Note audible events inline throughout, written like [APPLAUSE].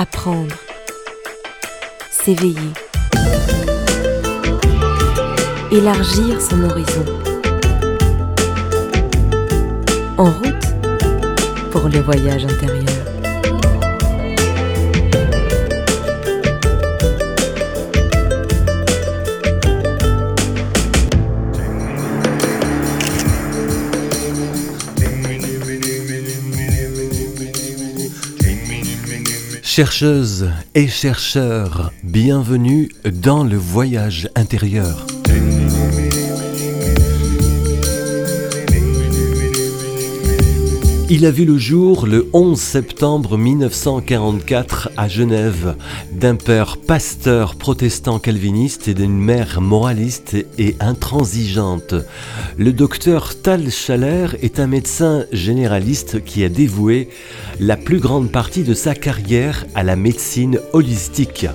apprendre, s'éveiller, élargir son horizon. En route pour le voyage intérieur. Chercheuses et chercheurs, bienvenue dans le voyage intérieur. Il a vu le jour le 11 septembre 1944 à Genève d'un père pasteur protestant calviniste et d'une mère moraliste et intransigeante. Le docteur Tal Schaller est un médecin généraliste qui a dévoué la plus grande partie de sa carrière à la médecine holistique.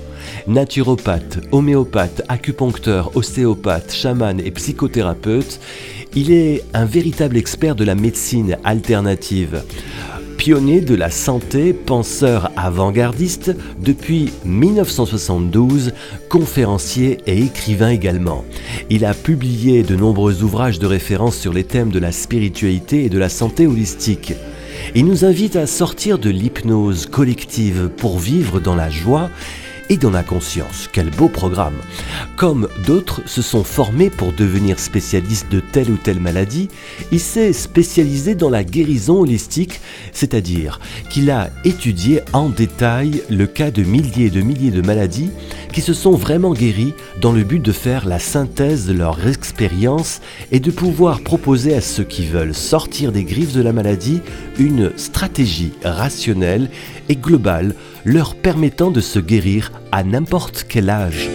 Naturopathe, homéopathe, acupuncteur, ostéopathe, chaman et psychothérapeute, il est un véritable expert de la médecine alternative. Pionnier de la santé, penseur avant-gardiste, depuis 1972, conférencier et écrivain également. Il a publié de nombreux ouvrages de référence sur les thèmes de la spiritualité et de la santé holistique. Il nous invite à sortir de l'hypnose collective pour vivre dans la joie et dans la conscience. Quel beau programme Comme d'autres se sont formés pour devenir spécialistes de telle ou telle maladie, il s'est spécialisé dans la guérison holistique, c'est-à-dire qu'il a étudié en détail le cas de milliers et de milliers de maladies qui se sont vraiment guéries dans le but de faire la synthèse de leur expérience et de pouvoir proposer à ceux qui veulent sortir des griffes de la maladie une stratégie rationnelle et globale leur permettant de se guérir à n'importe quel âge.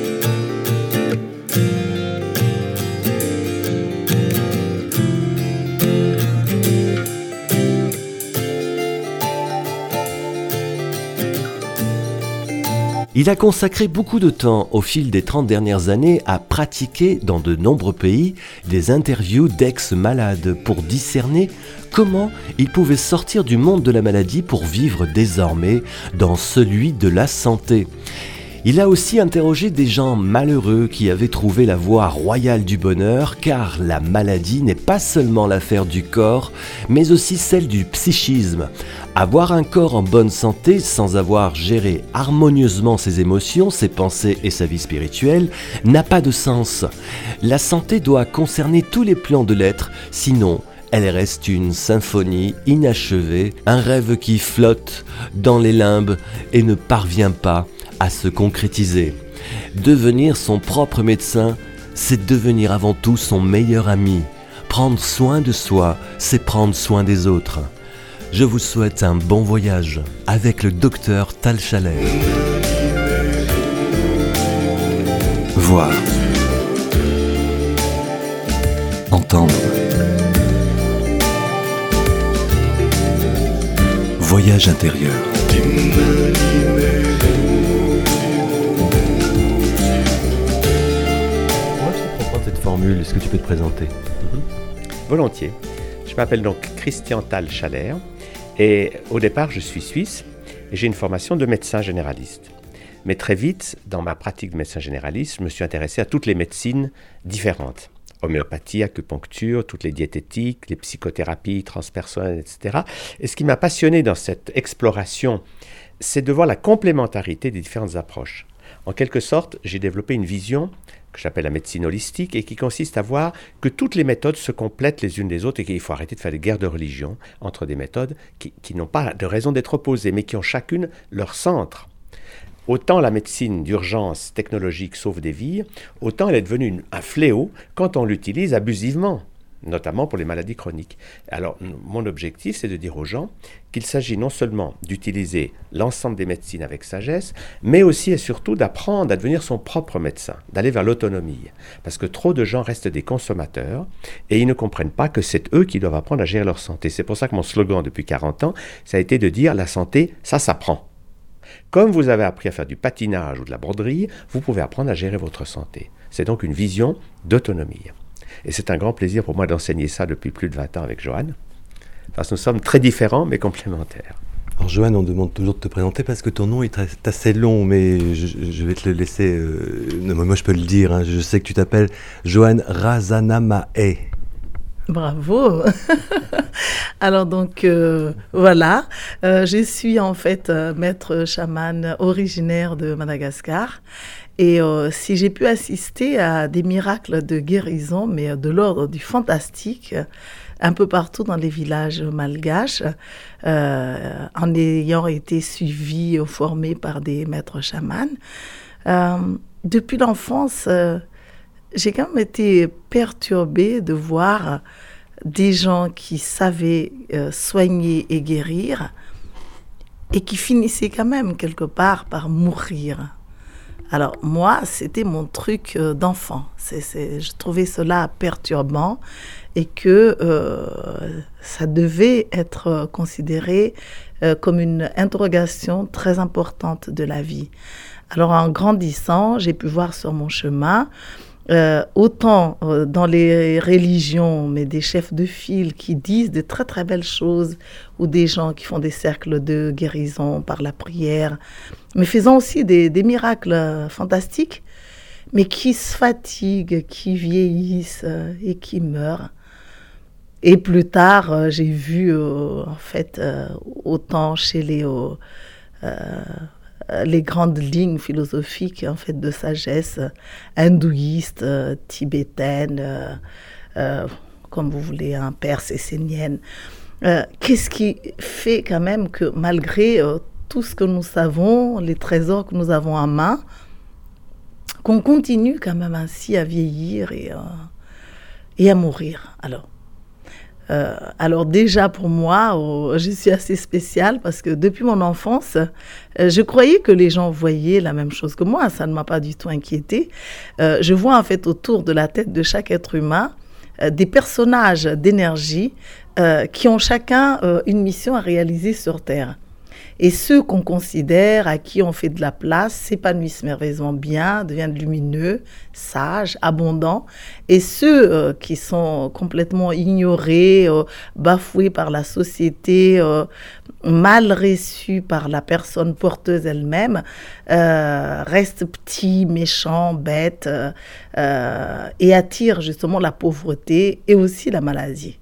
Il a consacré beaucoup de temps au fil des 30 dernières années à pratiquer dans de nombreux pays des interviews d'ex-malades pour discerner comment ils pouvaient sortir du monde de la maladie pour vivre désormais dans celui de la santé. Il a aussi interrogé des gens malheureux qui avaient trouvé la voie royale du bonheur, car la maladie n'est pas seulement l'affaire du corps, mais aussi celle du psychisme. Avoir un corps en bonne santé sans avoir géré harmonieusement ses émotions, ses pensées et sa vie spirituelle n'a pas de sens. La santé doit concerner tous les plans de l'être, sinon elle reste une symphonie inachevée, un rêve qui flotte dans les limbes et ne parvient pas à se concrétiser. Devenir son propre médecin, c'est devenir avant tout son meilleur ami. Prendre soin de soi, c'est prendre soin des autres. Je vous souhaite un bon voyage avec le docteur Tal Chalet. Voir. Entendre. Voyage intérieur. est-ce que tu peux te présenter? Mhm. Volontiers. Je m'appelle donc Christian Tal Chaler et au départ je suis suisse et j'ai une formation de médecin généraliste. Mais très vite, dans ma pratique de médecin généraliste, je me suis intéressé à toutes les médecines différentes. Homéopathie, acupuncture, toutes les diététiques, les psychothérapies transpersonnelles, etc. Et ce qui m'a passionné dans cette exploration, c'est de voir la complémentarité des différentes approches. En quelque sorte, j'ai développé une vision que j'appelle la médecine holistique et qui consiste à voir que toutes les méthodes se complètent les unes des autres et qu'il faut arrêter de faire des guerres de religion entre des méthodes qui, n'ont pas de raison d'être opposées mais qui ont chacune leur centre. Autant la médecine d'urgence technologique sauve des vies, autant elle est devenue un fléau quand on l'utilise abusivement notamment pour les maladies chroniques. Alors, mon objectif, c'est de dire aux gens qu'il s'agit non seulement d'utiliser l'ensemble des médecines avec sagesse, mais aussi et surtout d'apprendre à devenir son propre médecin, d'aller vers l'autonomie. Parce que trop de gens restent des consommateurs et ils ne comprennent pas que c'est eux qui doivent apprendre à gérer leur santé. C'est pour ça que mon slogan depuis 40 ans, ça a été de dire la santé, ça s'apprend. Comme vous avez appris à faire du patinage ou de la broderie, vous pouvez apprendre à gérer votre santé. C'est donc une vision d'autonomie. Et c'est un grand plaisir pour moi d'enseigner ça depuis plus de 20 ans avec Joanne. Parce que nous sommes très différents mais complémentaires. Alors Joanne, on demande toujours de te présenter parce que ton nom est assez long, mais je, vais te le laisser. Euh, moi, je peux le dire. Hein. je sais que tu t'appelles Joanne Razanamae. Bravo. [LAUGHS] Alors donc euh, voilà, euh, je suis en fait maître chaman originaire de Madagascar et si j'ai pu assister à des miracles de guérison, mais de l'ordre du fantastique, un peu partout dans les villages malgaches, euh, en ayant été suivi formé par des maîtres chamans. Euh, depuis l'enfance, euh, j'ai quand même été perturbée de voir des gens qui savaient soigner et guérir et qui finissaient quand même quelque part par mourir. Alors moi, c'était mon truc d'enfant. je trouvais cela perturbant et que euh, ça devait être considéré euh, comme une interrogation très importante de la vie. Alors en grandissant, j'ai pu voir sur mon chemin euh, autant dans les religions, mais des chefs de file qui disent de très très belles choses, ou des gens qui font des cercles de guérison par la prière, mais faisant aussi des, des miracles fantastiques, mais qui se fatiguent, qui vieillissent et qui meurent. Et plus tard, euh, j'ai vu, euh, en fait, euh, autant chez les, les grandes lignes philosophiques, en fait, de sagesse hindouiste, tibétaine, comme vous voulez, un perse essénienne. Qu'est-ce qui fait quand même que malgré tout ce que nous savons, les trésors que nous avons en main, qu'on continue quand même ainsi à vieillir et, et à mourir? Alors, euh, alors déjà pour moi, oh, je suis assez spéciale parce que depuis mon enfance, euh, je croyais que les gens voyaient la même chose que moi. Ça ne m'a pas du tout inquiété. Euh, je vois en fait autour de la tête de chaque être humain des personnages d'énergie qui ont chacun une mission à réaliser sur Terre. Et ceux qu'on considère, à qui on fait de la place, s'épanouissent merveilleusement bien, deviennent lumineux, sages, abondants. Et ceux euh, qui sont complètement ignorés, euh, bafoués par la société, euh, mal reçus par la personne porteuse elle-même, restent petits, méchants, bêtes, et attirent justement la pauvreté et aussi la maladie.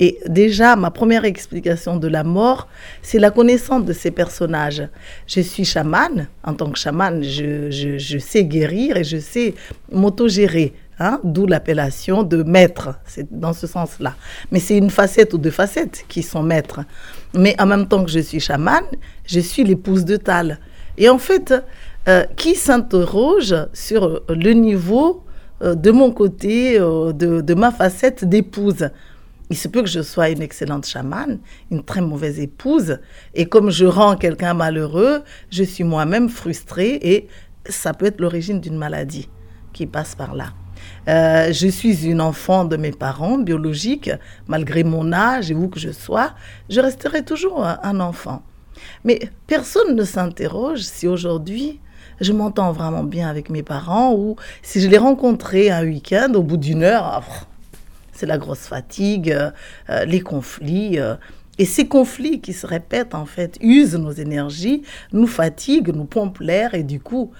Et déjà, ma première explication de la mort, c'est la connaissance de ces personnages. Je suis chamane. En tant que chamane, je, sais guérir et je sais m'autogérer. Hein, D'où l'appellation de maître. C'est dans ce sens-là. Mais c'est une facette ou deux facettes qui sont maîtres. Mais en même temps que je suis chamane, je suis l'épouse de Tal. Et en fait, euh, qui s'interroge sur le niveau euh, de mon côté, euh, de ma facette d'épouse il se peut que je sois une excellente chamane, une très mauvaise épouse, et comme je rends quelqu'un malheureux, je suis moi-même frustrée et ça peut être l'origine d'une maladie qui passe par là. Euh, je suis une enfant de mes parents biologiques, malgré mon âge et où que je sois, je resterai toujours un enfant. Mais personne ne s'interroge si aujourd'hui je m'entends vraiment bien avec mes parents ou si je les rencontrais un week-end au bout d'une heure, ah, c'est la grosse fatigue, euh, euh, les conflits. Euh. et ces conflits qui se répètent, en fait, usent nos énergies, nous fatiguent, nous pompent l'air, et du coup,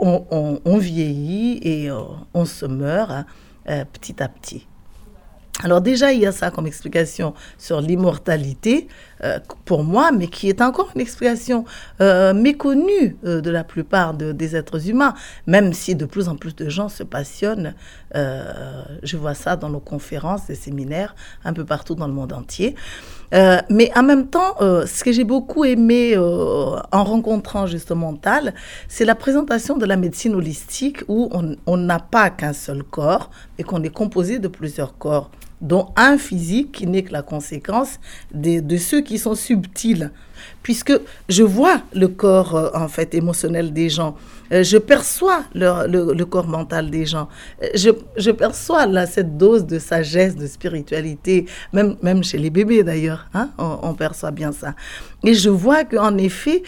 on, vieillit et on se meurt petit à petit. Alors déjà, il y a ça comme explication sur l'immortalité euh, pour moi, mais qui est encore une explication euh, méconnue euh, de la plupart des êtres humains, même si de plus en plus de gens se passionnent. je vois ça dans nos conférences et séminaires un peu partout dans le monde entier. mais en même temps, ce que j'ai beaucoup aimé en rencontrant justement Tal, c'est la présentation de la médecine holistique où on n'a pas qu'un seul corps, mais qu'on est composé de plusieurs corps dont un physique qui n'est que la conséquence de, ceux qui sont subtils puisque je vois le corps euh, en fait émotionnel des gens, euh, je perçois le, corps mental des gens, euh, je, perçois là cette dose de sagesse, de spiritualité, même, même chez les bébés d'ailleurs, hein, on, perçoit bien ça. Et je vois qu'en effet,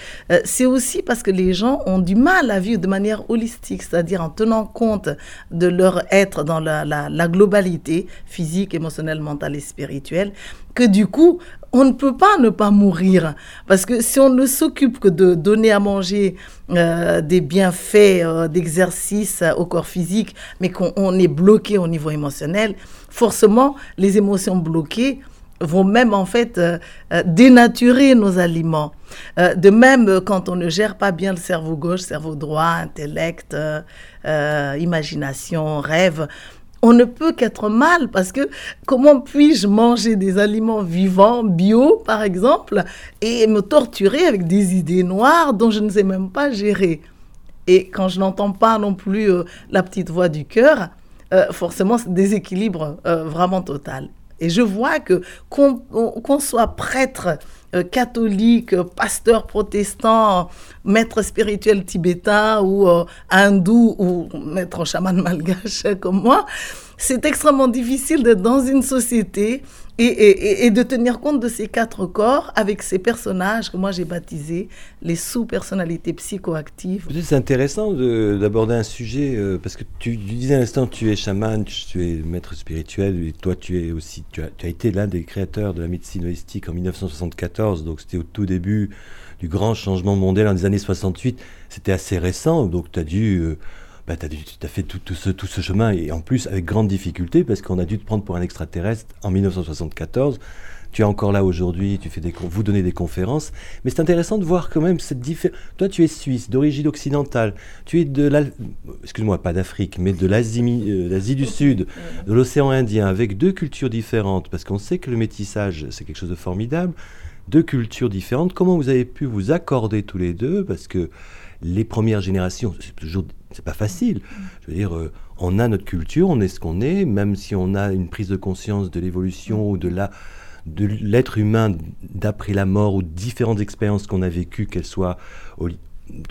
c'est aussi parce que les gens ont du mal à vivre de manière holistique, c'est-à-dire en tenant compte de leur être dans la globalité physique, émotionnelle, mentale et spirituelle, que du coup, on ne peut pas ne pas mourir. Parce que si on ne s'occupe que de donner à manger euh, des bienfaits euh, d'exercice au corps physique, mais qu'on est bloqué au niveau émotionnel, forcément, les émotions bloquées vont même en fait euh, dénaturer nos aliments. de même, quand on ne gère pas bien le cerveau gauche, cerveau droit, intellect, imagination, rêve, on ne peut qu'être mal parce que comment puis-je manger des aliments vivants, bio par exemple, et me torturer avec des idées noires dont je ne sais même pas gérer? Et quand je n'entends pas non plus euh, la petite voix du cœur, euh, forcément, c'est déséquilibre euh, vraiment total. Et je vois que qu'on soit prêtre euh, catholique, pasteur protestant, maître spirituel tibétain ou euh, hindou ou maître chaman malgache [LAUGHS] comme moi, c'est extrêmement difficile d'être dans une société et, de tenir compte de ces quatre corps avec ces personnages que moi j'ai baptisés les sous-personnalités psychoactives. C'est intéressant d'aborder un sujet euh, parce que tu, disais à l'instant tu es chaman, tu es maître spirituel et toi tu es aussi tu as, été l'un des créateurs de la médecine holistique en 1974 donc c'était au tout début du grand changement mondial dans les années 68 c'était assez récent donc tu as dû euh, bah, tu as, fait tout, ce, tout ce chemin, et en plus avec grande difficulté, parce qu'on a dû te prendre pour un extraterrestre en 1974. Tu es encore là aujourd'hui, tu fais des, vous donnez des conférences, mais c'est intéressant de voir quand même cette différence. Toi, tu es suisse, d'origine occidentale, tu es de la, excuse-moi, pas d'Afrique, mais de euh, l'Asie du Sud, de l'océan Indien, avec deux cultures différentes, parce qu'on sait que le métissage, c'est quelque chose de formidable, deux cultures différentes. Comment vous avez pu vous accorder tous les deux? Parce que les premières générations, c'est toujours c'est pas facile. Je veux dire, euh, on a notre culture, on est ce qu'on est, même si on a une prise de conscience de l'évolution ou de la de l'être humain d'après la mort ou différentes expériences qu'on a vécues, qu'elles soient,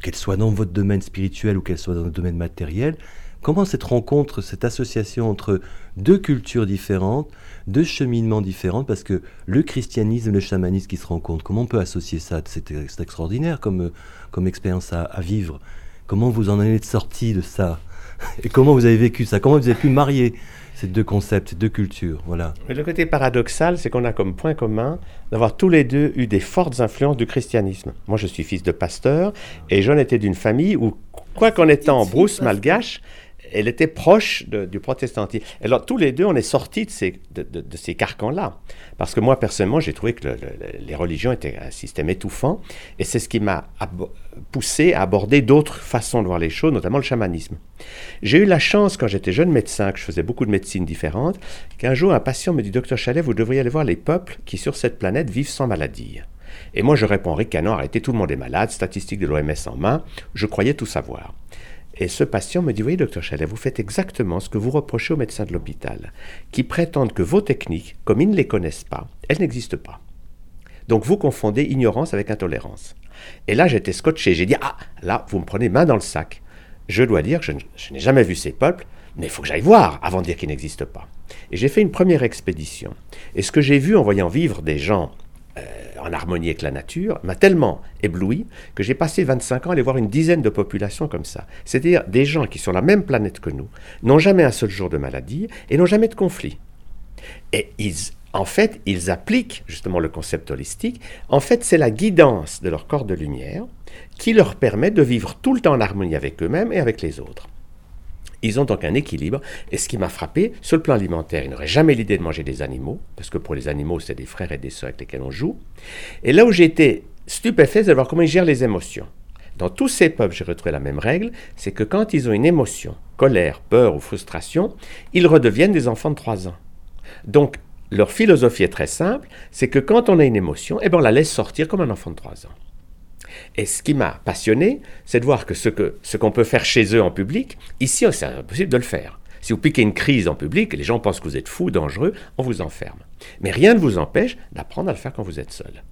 qu'elles soient dans votre domaine spirituel ou qu'elles soient dans le domaine matériel. Comment cette rencontre, cette association entre deux cultures différentes, deux cheminements différents, parce que le christianisme et le chamanisme qui se rencontrent, comment on peut associer ça C'est extraordinaire comme, comme expérience à vivre. Comment vous en êtes sorti de ça Et comment vous avez vécu ça Comment vous avez pu marier ces deux concepts, ces deux cultures voilà. Mais le côté paradoxal, c'est qu'on a comme point commun d'avoir tous les deux eu des fortes influences du christianisme. Moi, je suis fils de pasteur et John était d'une famille où, quoi qu'en étant brousse malgache, elle était proche du protestantisme. Alors, tous les deux, on est sortis de ces, de, ces carcans-là. Parce que moi, personnellement, j'ai trouvé que les religions étaient un système étouffant. Et c'est ce qui m'a poussé à aborder d'autres façons de voir les choses, notamment le chamanisme. J'ai eu la chance, quand j'étais jeune médecin, que je faisais beaucoup de médecines différentes, qu'un jour, un patient me dit Docteur Chalet, vous devriez aller voir les peuples qui, sur cette planète, vivent sans maladie. Et moi, je réponds ricanant arrêtez, tout le monde est malade, statistiques de l'OMS en main, je croyais tout savoir. Et ce patient me dit, oui, docteur Chalet, vous faites exactement ce que vous reprochez aux médecins de l'hôpital, qui prétendent que vos techniques, comme ils ne les connaissent pas, elles n'existent pas. Donc vous confondez ignorance avec intolérance. Et là, j'étais scotché. J'ai dit, ah, là, vous me prenez main dans le sac. Je dois dire que je, n'ai jamais vu ces peuples, mais il faut que j'aille voir avant de dire qu'ils n'existent pas. Et j'ai fait une première expédition. Et ce que j'ai vu en voyant vivre des gens euh, en harmonie avec la nature, m'a tellement ébloui que j'ai passé 25 ans à aller voir une dizaine de populations comme ça. C'est-à-dire des gens qui sont la même planète que nous, n'ont jamais un seul jour de maladie et n'ont jamais de conflit. Et ils, en fait, ils appliquent justement le concept holistique. En fait, c'est la guidance de leur corps de lumière qui leur permet de vivre tout le temps en harmonie avec eux-mêmes et avec les autres. Ils ont donc un équilibre. Et ce qui m'a frappé, sur le plan alimentaire, ils n'auraient jamais l'idée de manger des animaux, parce que pour les animaux, c'est des frères et des sœurs avec lesquels on joue. Et là où j'ai été stupéfait, c'est de voir comment ils gèrent les émotions. Dans tous ces peuples, j'ai retrouvé la même règle, c'est que quand ils ont une émotion, colère, peur ou frustration, ils redeviennent des enfants de 3 ans. Donc, leur philosophie est très simple, c'est que quand on a une émotion, eh ben, on la laisse sortir comme un enfant de 3 ans. Et ce qui m'a passionné, c'est de voir que ce qu'on ce peut faire chez eux en public, ici, c'est impossible de le faire. Si vous piquez une crise en public, les gens pensent que vous êtes fou, dangereux, on vous enferme. Mais rien ne vous empêche d'apprendre à le faire quand vous êtes seul.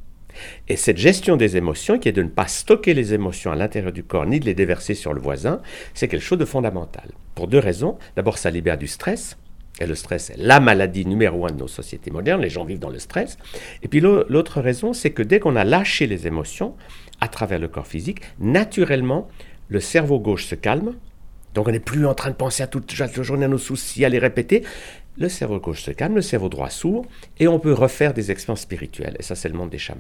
Et cette gestion des émotions, qui est de ne pas stocker les émotions à l'intérieur du corps ni de les déverser sur le voisin, c'est quelque chose de fondamental. Pour deux raisons. D'abord, ça libère du stress. Et le stress est la maladie numéro un de nos sociétés modernes. Les gens vivent dans le stress. Et puis l'autre raison, c'est que dès qu'on a lâché les émotions, à travers le corps physique, naturellement, le cerveau gauche se calme. Donc on n'est plus en train de penser à toute la journée à nos soucis, à les répéter. le cerveau gauche se calme, le cerveau droit s'ouvre, et on peut refaire des expériences spirituelles. Et ça, c'est le monde des chamans.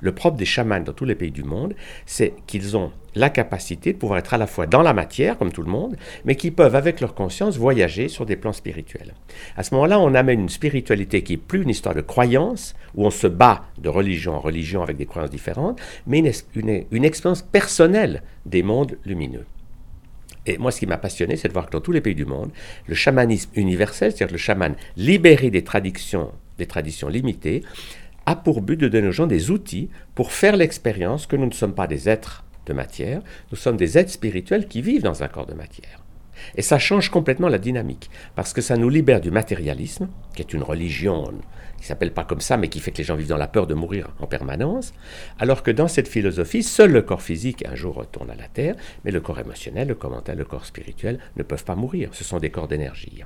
Le propre des chamans dans tous les pays du monde, c'est qu'ils ont la capacité de pouvoir être à la fois dans la matière, comme tout le monde, mais qui peuvent, avec leur conscience, voyager sur des plans spirituels. À ce moment-là, on amène une spiritualité qui est plus une histoire de croyance, où on se bat de religion en religion avec des croyances différentes, mais une, une expérience personnelle des mondes lumineux. Et moi, ce qui m'a passionné, c'est de voir que dans tous les pays du monde, le chamanisme universel, c'est-à-dire le chaman libéré des traditions, des traditions limitées, a pour but de donner aux gens des outils pour faire l'expérience que nous ne sommes pas des êtres de matière, nous sommes des êtres spirituels qui vivent dans un corps de matière. Et ça change complètement la dynamique, parce que ça nous libère du matérialisme, qui est une religion qui s'appelle pas comme ça, mais qui fait que les gens vivent dans la peur de mourir en permanence, alors que dans cette philosophie, seul le corps physique un jour retourne à la Terre, mais le corps émotionnel, le corps mental, le corps spirituel ne peuvent pas mourir, ce sont des corps d'énergie.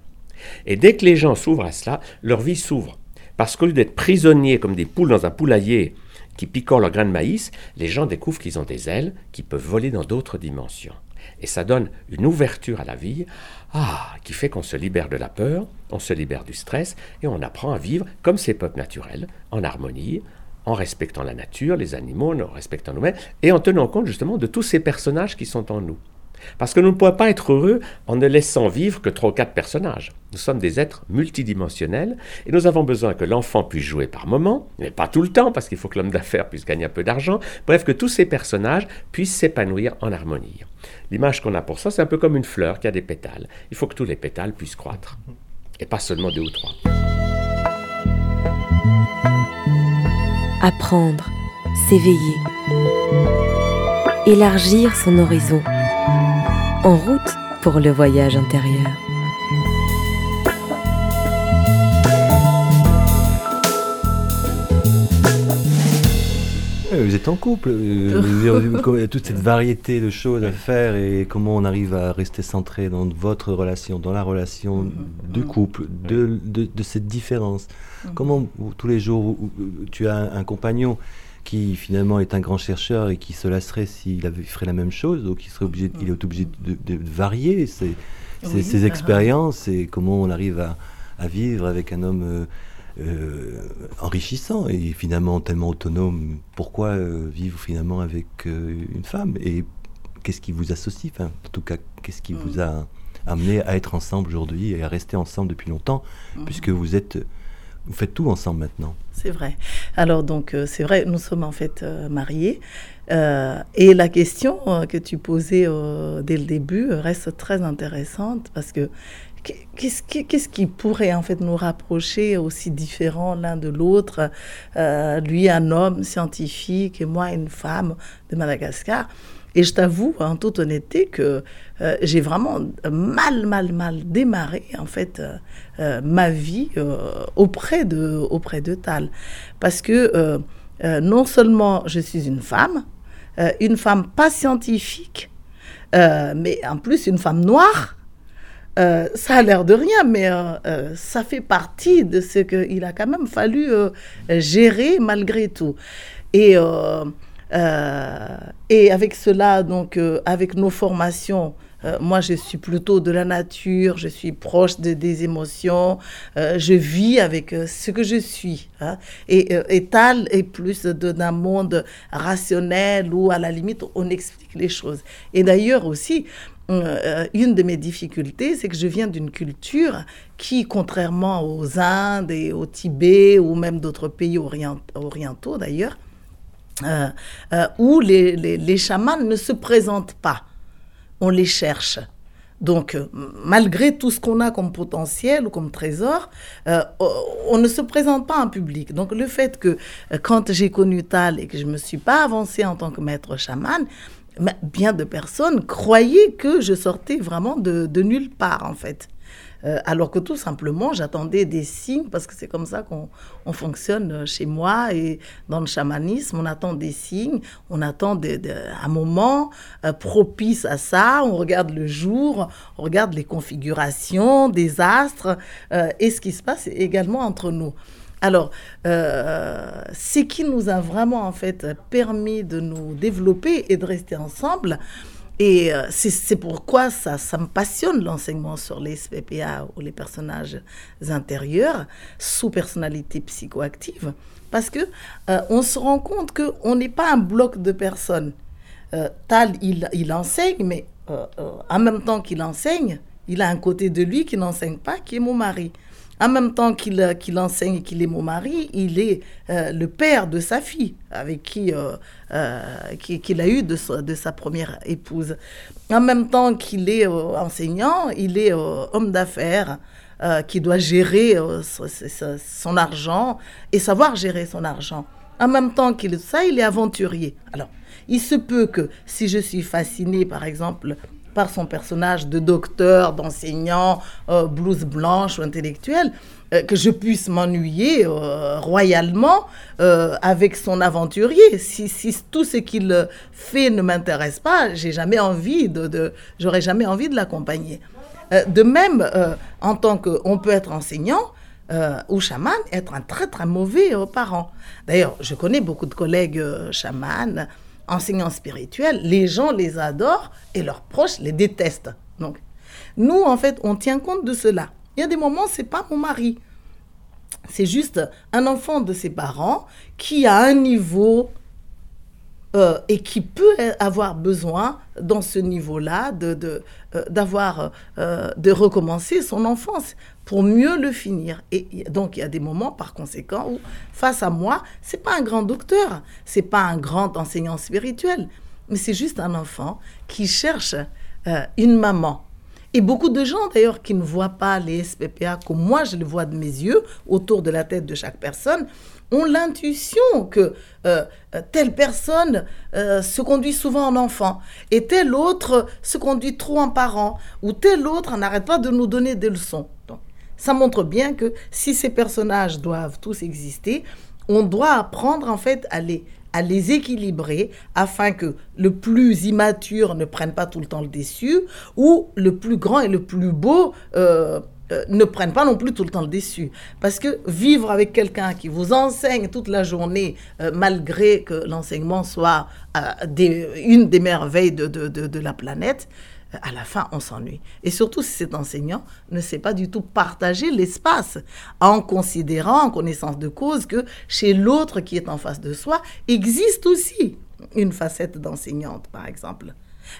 Et dès que les gens s'ouvrent à cela, leur vie s'ouvre. Parce qu'au lieu d'être prisonniers comme des poules dans un poulailler qui picorent leurs grains de maïs, les gens découvrent qu'ils ont des ailes qui peuvent voler dans d'autres dimensions. Et ça donne une ouverture à la vie ah, qui fait qu'on se libère de la peur, on se libère du stress et on apprend à vivre comme ces peuples naturels, en harmonie, en respectant la nature, les animaux, en respectant nous-mêmes et en tenant compte justement de tous ces personnages qui sont en nous. Parce que nous ne pouvons pas être heureux en ne laissant vivre que trois ou quatre personnages. Nous sommes des êtres multidimensionnels et nous avons besoin que l'enfant puisse jouer par moments, mais pas tout le temps parce qu'il faut que l'homme d'affaires puisse gagner un peu d'argent. Bref, que tous ces personnages puissent s'épanouir en harmonie. L'image qu'on a pour ça, c'est un peu comme une fleur qui a des pétales. Il faut que tous les pétales puissent croître et pas seulement deux ou trois. Apprendre, s'éveiller, élargir son horizon en route pour le voyage intérieur. Vous êtes en couple, euh, [LAUGHS] toute cette variété de choses à faire et comment on arrive à rester centré dans votre relation, dans la relation mm-hmm. du couple, de, de, cette différence. Mm-hmm. Comment tous les jours tu as un compagnon qui finalement est un grand chercheur et qui se lasserait s'il ferait la même chose, donc il, serait obligé, il est obligé de, varier ses, ses, expériences et comment on arrive à, à vivre avec un homme euh, euh, enrichissant et finalement tellement autonome. Pourquoi euh, vivre finalement avec une femme Et qu'est-ce qui vous associe? Enfin, En tout cas, qu'est-ce qui vous a amené à être ensemble aujourd'hui et à rester ensemble depuis longtemps, puisque vous êtes vous faites tout ensemble maintenant. C'est vrai. Alors donc euh, c'est vrai, nous sommes en fait euh, mariés. Euh, et la question que tu posais dès le début reste très intéressante parce que qu'est-ce qui, pourrait en fait nous rapprocher aussi différents l'un de l'autre? Lui un homme scientifique et moi une femme de Madagascar. Et je t'avoue, en toute honnêteté, que euh, j'ai vraiment mal, mal, mal démarré, en fait, euh, euh, ma vie auprès, de, auprès de Tal. Parce que non seulement je suis une femme, une femme pas scientifique, mais en plus une femme noire, ça a l'air de rien, mais ça fait partie de ce qu'il a quand même fallu gérer malgré tout. Et et avec cela, donc, euh, avec nos formations, euh, moi, je suis plutôt de la nature, je suis proche des émotions, je vis avec ce que je suis. Hein. Et, et, Tal est plus d'un monde rationnel où, à la limite, on explique les choses. Et d'ailleurs aussi, une de mes difficultés, c'est que je viens d'une culture qui, contrairement aux Indes et au Tibet, ou même d'autres pays orientaux d'ailleurs, euh, euh, où les, les, chamans ne se présentent pas, on les cherche. Donc, euh, malgré tout ce qu'on a comme potentiel ou comme trésor, on ne se présente pas en public. Donc, le fait que quand j'ai connu Tal et que je ne me suis pas avancée en tant que maître chaman, bien de personnes croyaient que je sortais vraiment de, de nulle part, en fait. Euh, alors que tout simplement, j'attendais des signes, parce que c'est comme ça qu'on fonctionne euh, chez moi et dans le chamanisme, on attend des signes, on attend un moment euh, propice à ça, on regarde le jour, on regarde les configurations des astres et ce qui se passe également entre nous. Alors, ce qui nous a vraiment en fait permis de nous développer et de rester ensemble, Et euh, c'est pourquoi ça, ça me passionne l'enseignement sur les SPPA ou les personnages intérieurs sous personnalité psychoactive, parce que euh, on se rend compte qu'on n'est pas un bloc de personnes. Euh, Tal, il, il, enseigne, mais en même temps qu'il enseigne, il a un côté de lui qui n'enseigne pas, qui est mon mari. En même temps qu'il enseigne et qu'il est mon mari, il est le père de sa fille, avec qui euh, qu'il a eu de sa, première épouse. En même temps qu'il est euh, enseignant, il est euh, homme d'affaires. qui doit gérer son argent et savoir gérer son argent. En même temps qu'il ça, il est aventurier. Alors, il se peut que si je suis fascinée, par exemple, par son personnage de docteur, d'enseignant, blouse blanche ou intellectuel, euh, que je puisse m'ennuyer euh, royalement euh, avec son aventurier. Si, tout ce qu'il fait ne m'intéresse pas, j'ai jamais envie de, j'aurais jamais envie de l'accompagner. de même, en tant qu'on peut être enseignant, ou chaman, être un très très mauvais parent. D'ailleurs, je connais beaucoup de collègues chamans, enseignants spirituels, les gens les adorent et leurs proches les détestent. Donc, nous, en fait, on tient compte de cela. Il y a des moments, c'est pas mon mari. C'est juste un enfant de ses parents qui a un niveau euh, et qui peut avoir besoin, dans ce niveau-là, de, euh, d'avoir, euh, de recommencer son enfance pour mieux le finir. Et donc, il y a des moments, par conséquent, où, face à moi, c'est pas un grand docteur, c'est pas un grand enseignant spirituel, mais c'est juste un enfant qui cherche une maman et beaucoup de gens, d'ailleurs, qui ne voient pas les SPPA comme moi, je le vois de mes yeux, autour de la tête de chaque personne, ont l'intuition que euh, telle personne euh, se conduit souvent en enfant et tel autre se conduit trop en parent ou tel autre n'arrête pas de nous donner des leçons. Donc, ça montre bien que si ces personnages doivent tous exister, on doit apprendre en fait à les à les équilibrer afin que le plus immature ne prenne pas tout le temps le déçu ou le plus grand et le plus beau euh, euh, ne prenne pas non plus tout le temps le déçu. Parce que vivre avec quelqu'un qui vous enseigne toute la journée, euh, malgré que l'enseignement soit une des merveilles de la planète, à la fin, on s'ennuie. Et surtout si cet enseignant ne sait pas du tout partager l'espace en considérant, en connaissance de cause, que chez l'autre qui est en face de soi existe aussi une facette d'enseignante, par exemple.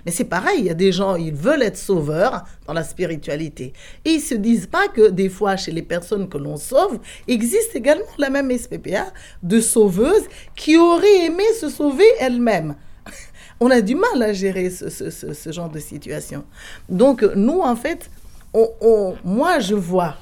Mais c'est pareil, il y a des gens, ils veulent être sauveurs dans la spiritualité. Et ils se disent pas que des fois, chez les personnes que l'on sauve, existe également la même SPPA de sauveuses qui auraient aimé se sauver elles-mêmes [LAUGHS] on a du mal à gérer ce, genre de situation. Donc, nous, en fait, moi, je vois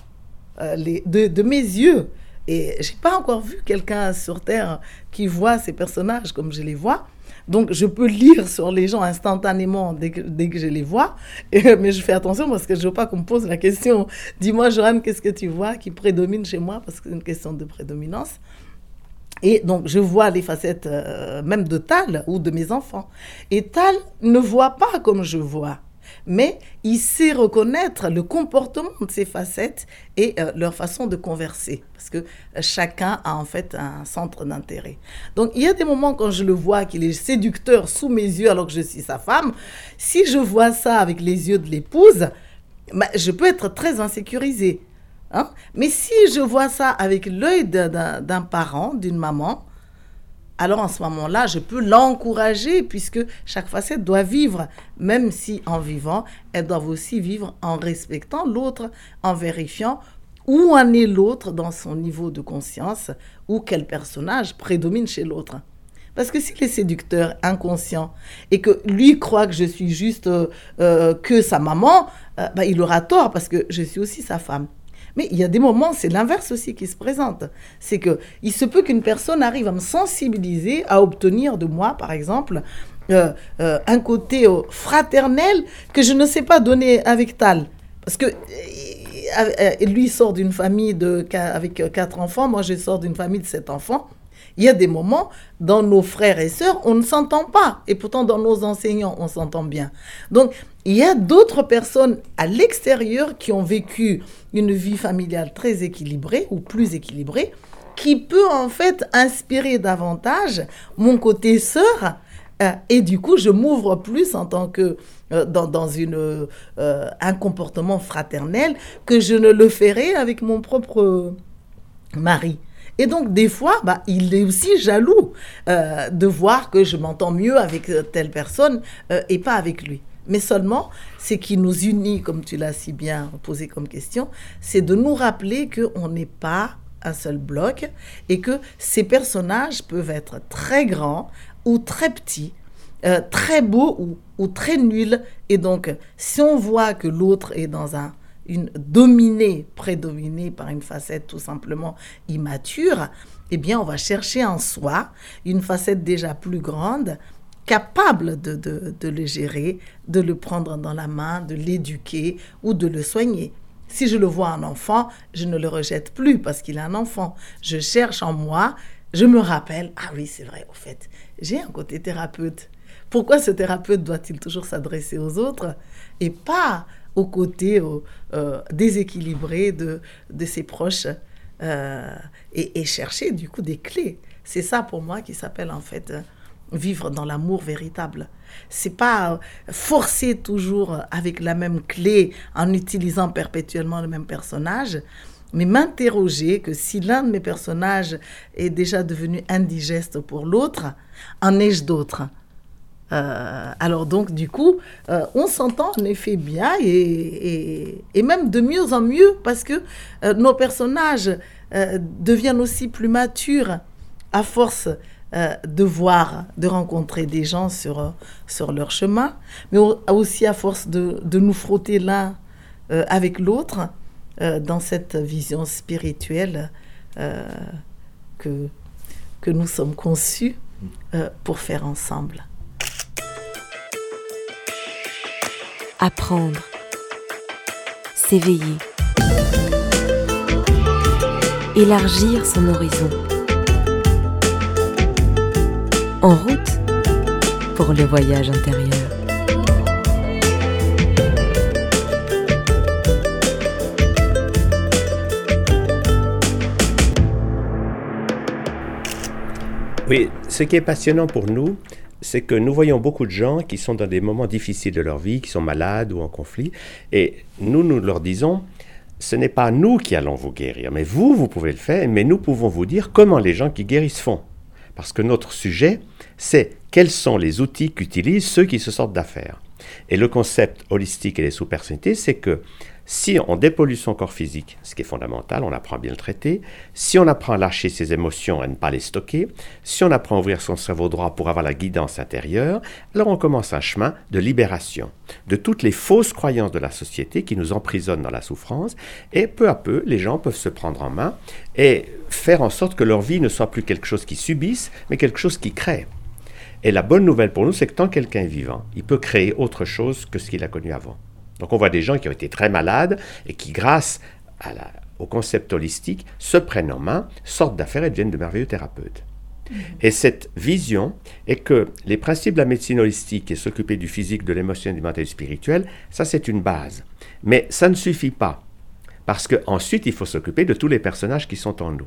euh, les, de, mes yeux, et j'ai pas encore vu quelqu'un sur Terre qui voit ces personnages comme je les vois. Donc, je peux lire sur les gens instantanément dès que, dès que je les vois. [LAUGHS] mais je fais attention parce que je veux pas qu'on me pose la question Dis-moi, Joanne, qu'est-ce que tu vois qui prédomine chez moi? Parce que c'est une question de prédominance. Et donc, je vois les facettes euh, même de Tal ou de mes enfants. Et Tal ne voit pas comme je vois, mais il sait reconnaître le comportement de ces facettes et euh, leur façon de converser, parce que chacun a en fait un centre d'intérêt. Donc, il y a des moments quand je le vois qu'il est séducteur sous mes yeux alors que je suis sa femme. Si je vois ça avec les yeux de l'épouse, bah, je peux être très insécurisée. Hein? Mais si je vois ça avec l'œil d'un parent, d'une maman, alors en ce moment-là, je peux l'encourager puisque chaque facette doit vivre, même si en vivant, elles doivent aussi vivre en respectant l'autre, en vérifiant où en est l'autre dans son niveau de conscience ou quel personnage prédomine chez l'autre. Parce que s'il est séducteur, inconscient, et que lui croit que je suis juste euh, euh, que sa maman, euh, bah, il aura tort parce que je suis aussi sa femme. Mais il y a des moments, c'est l'inverse aussi qui se présente. C'est que il se peut qu'une personne arrive à me sensibiliser à obtenir de moi, par exemple, euh, euh, un côté euh, fraternel que je ne sais pas donner avec Tal. Parce que lui sort d'une famille de, avec quatre enfants, moi je sors d'une famille de sept enfants. Il y a des moments, dans nos frères et sœurs, on ne s'entend pas. Et pourtant, dans nos enseignants, on s'entend bien. Donc, il y a d'autres personnes à l'extérieur qui ont vécu une vie familiale très équilibrée ou plus équilibrée, qui peut en fait inspirer davantage mon côté sœur Euh, et du coup, je m'ouvre plus en tant que euh, dans, une, un comportement fraternel que je ne le ferai avec mon propre mari. Et donc, des fois, bah, il est aussi jaloux de voir que je m'entends mieux avec telle personne et pas avec lui. Mais seulement, ce qui nous unit, comme tu l'as si bien posé comme question, c'est de nous rappeler qu'on n'est pas un seul bloc et que ces personnages peuvent être très grands ou très petits, euh, très beaux ou, très nuls. Et donc, si on voit que l'autre est dans un, une dominée, prédominée par une facette tout simplement immature, eh bien, on va chercher en soi une facette déjà plus grande capable de, de, le gérer, de le prendre dans la main, de l'éduquer ou de le soigner. Si je le vois un enfant, je ne le rejette plus parce qu'il est un enfant. Je cherche en moi, je me rappelle, ah oui, c'est vrai, au fait, j'ai un côté thérapeute. Pourquoi ce thérapeute doit-il toujours s'adresser aux autres et pas au côté euh, euh, déséquilibré de, de ses proches euh, et, et, chercher du coup des clés C'est ça pour moi qui s'appelle en fait vivre dans l'amour véritable. C'est pas forcer toujours avec la même clé en utilisant perpétuellement le même personnage, mais m'interroger que si l'un de mes personnages est déjà devenu indigeste pour l'autre, en ai-je d'autres? Euh, alors donc du coup, euh, on s'entend en effet bien et, et, même de mieux en mieux parce que euh, nos personnages deviennent aussi plus matures à force euh, de voir, de rencontrer des gens sur, euh, sur leur chemin, mais aussi à force de, de nous frotter l'un euh, avec l'autre dans cette vision spirituelle que, que nous sommes conçus pour faire ensemble. Apprendre, s'éveiller, élargir son horizon. En route pour le voyage intérieur. Oui, ce qui est passionnant pour nous, c'est que nous voyons beaucoup de gens qui sont dans des moments difficiles de leur vie, qui sont malades ou en conflit, et nous, nous leur disons, ce n'est pas nous qui allons vous guérir, mais vous, vous pouvez le faire, mais nous pouvons vous dire comment les gens qui guérissent font. Parce que notre sujet, c'est quels sont les outils qu'utilisent ceux qui se sortent d'affaires. Et le concept holistique et les sous-personnalités, c'est que si on dépollue son corps physique, ce qui est fondamental, on apprend à bien le traiter, si on apprend à lâcher ses émotions et à ne pas les stocker, si on apprend à ouvrir son cerveau droit pour avoir la guidance intérieure, alors on commence un chemin de libération de toutes les fausses croyances de la société qui nous emprisonnent dans la souffrance, et peu à peu, les gens peuvent se prendre en main et faire en sorte que leur vie ne soit plus quelque chose qu'ils subissent, mais quelque chose qu'ils créent. Et la bonne nouvelle pour nous, c'est que tant quelqu'un est vivant, il peut créer autre chose que ce qu'il a connu avant. Donc on voit des gens qui ont été très malades et qui, grâce au concept holistique, se prennent en main, sortent d'affaires et deviennent de merveilleux thérapeutes. Mm-hmm. Et cette vision est que les principes de la médecine holistique et s'occuper du physique, de l'émotion, du mental et du spirituel, ça c'est une base. Mais ça ne suffit pas. Parce qu'ensuite, il faut s'occuper de tous les personnages qui sont en nous.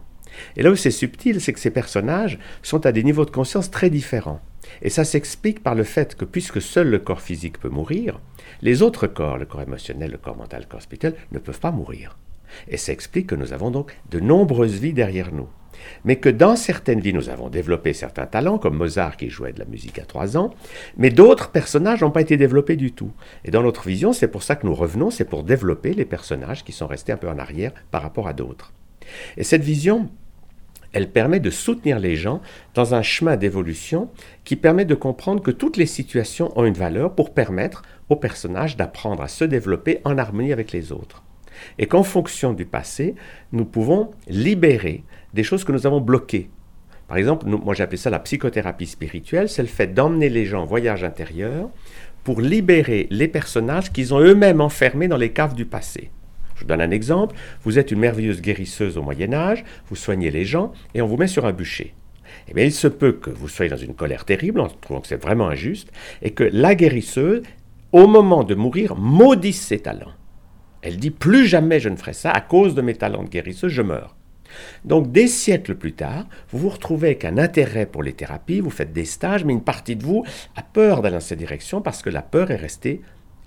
Et là où c'est subtil, c'est que ces personnages sont à des niveaux de conscience très différents. Et ça s'explique par le fait que puisque seul le corps physique peut mourir, les autres corps, le corps émotionnel, le corps mental, le corps spirituel, ne peuvent pas mourir. Et ça explique que nous avons donc de nombreuses vies derrière nous. Mais que dans certaines vies, nous avons développé certains talents, comme Mozart qui jouait de la musique à trois ans, mais d'autres personnages n'ont pas été développés du tout. Et dans notre vision, c'est pour ça que nous revenons, c'est pour développer les personnages qui sont restés un peu en arrière par rapport à d'autres. Et cette vision, elle permet de soutenir les gens dans un chemin d'évolution qui permet de comprendre que toutes les situations ont une valeur pour permettre aux personnages d'apprendre à se développer en harmonie avec les autres. Et qu'en fonction du passé, nous pouvons libérer des choses que nous avons bloquées. Par exemple, moi j'appelle ça la psychothérapie spirituelle, c'est le fait d'emmener les gens en voyage intérieur pour libérer les personnages qu'ils ont eux-mêmes enfermés dans les caves du passé. Je donne un exemple. Vous êtes une merveilleuse guérisseuse au Moyen Âge, vous soignez les gens et on vous met sur un bûcher. Eh bien, il se peut que vous soyez dans une colère terrible, en trouvant que c'est vraiment injuste, et que la guérisseuse, au moment de mourir, maudisse ses talents. Elle dit plus jamais je ne ferai ça à cause de mes talents de guérisseuse, je meurs. Donc des siècles plus tard, vous vous retrouvez avec un intérêt pour les thérapies, vous faites des stages, mais une partie de vous a peur d'aller dans cette direction parce que la peur est restée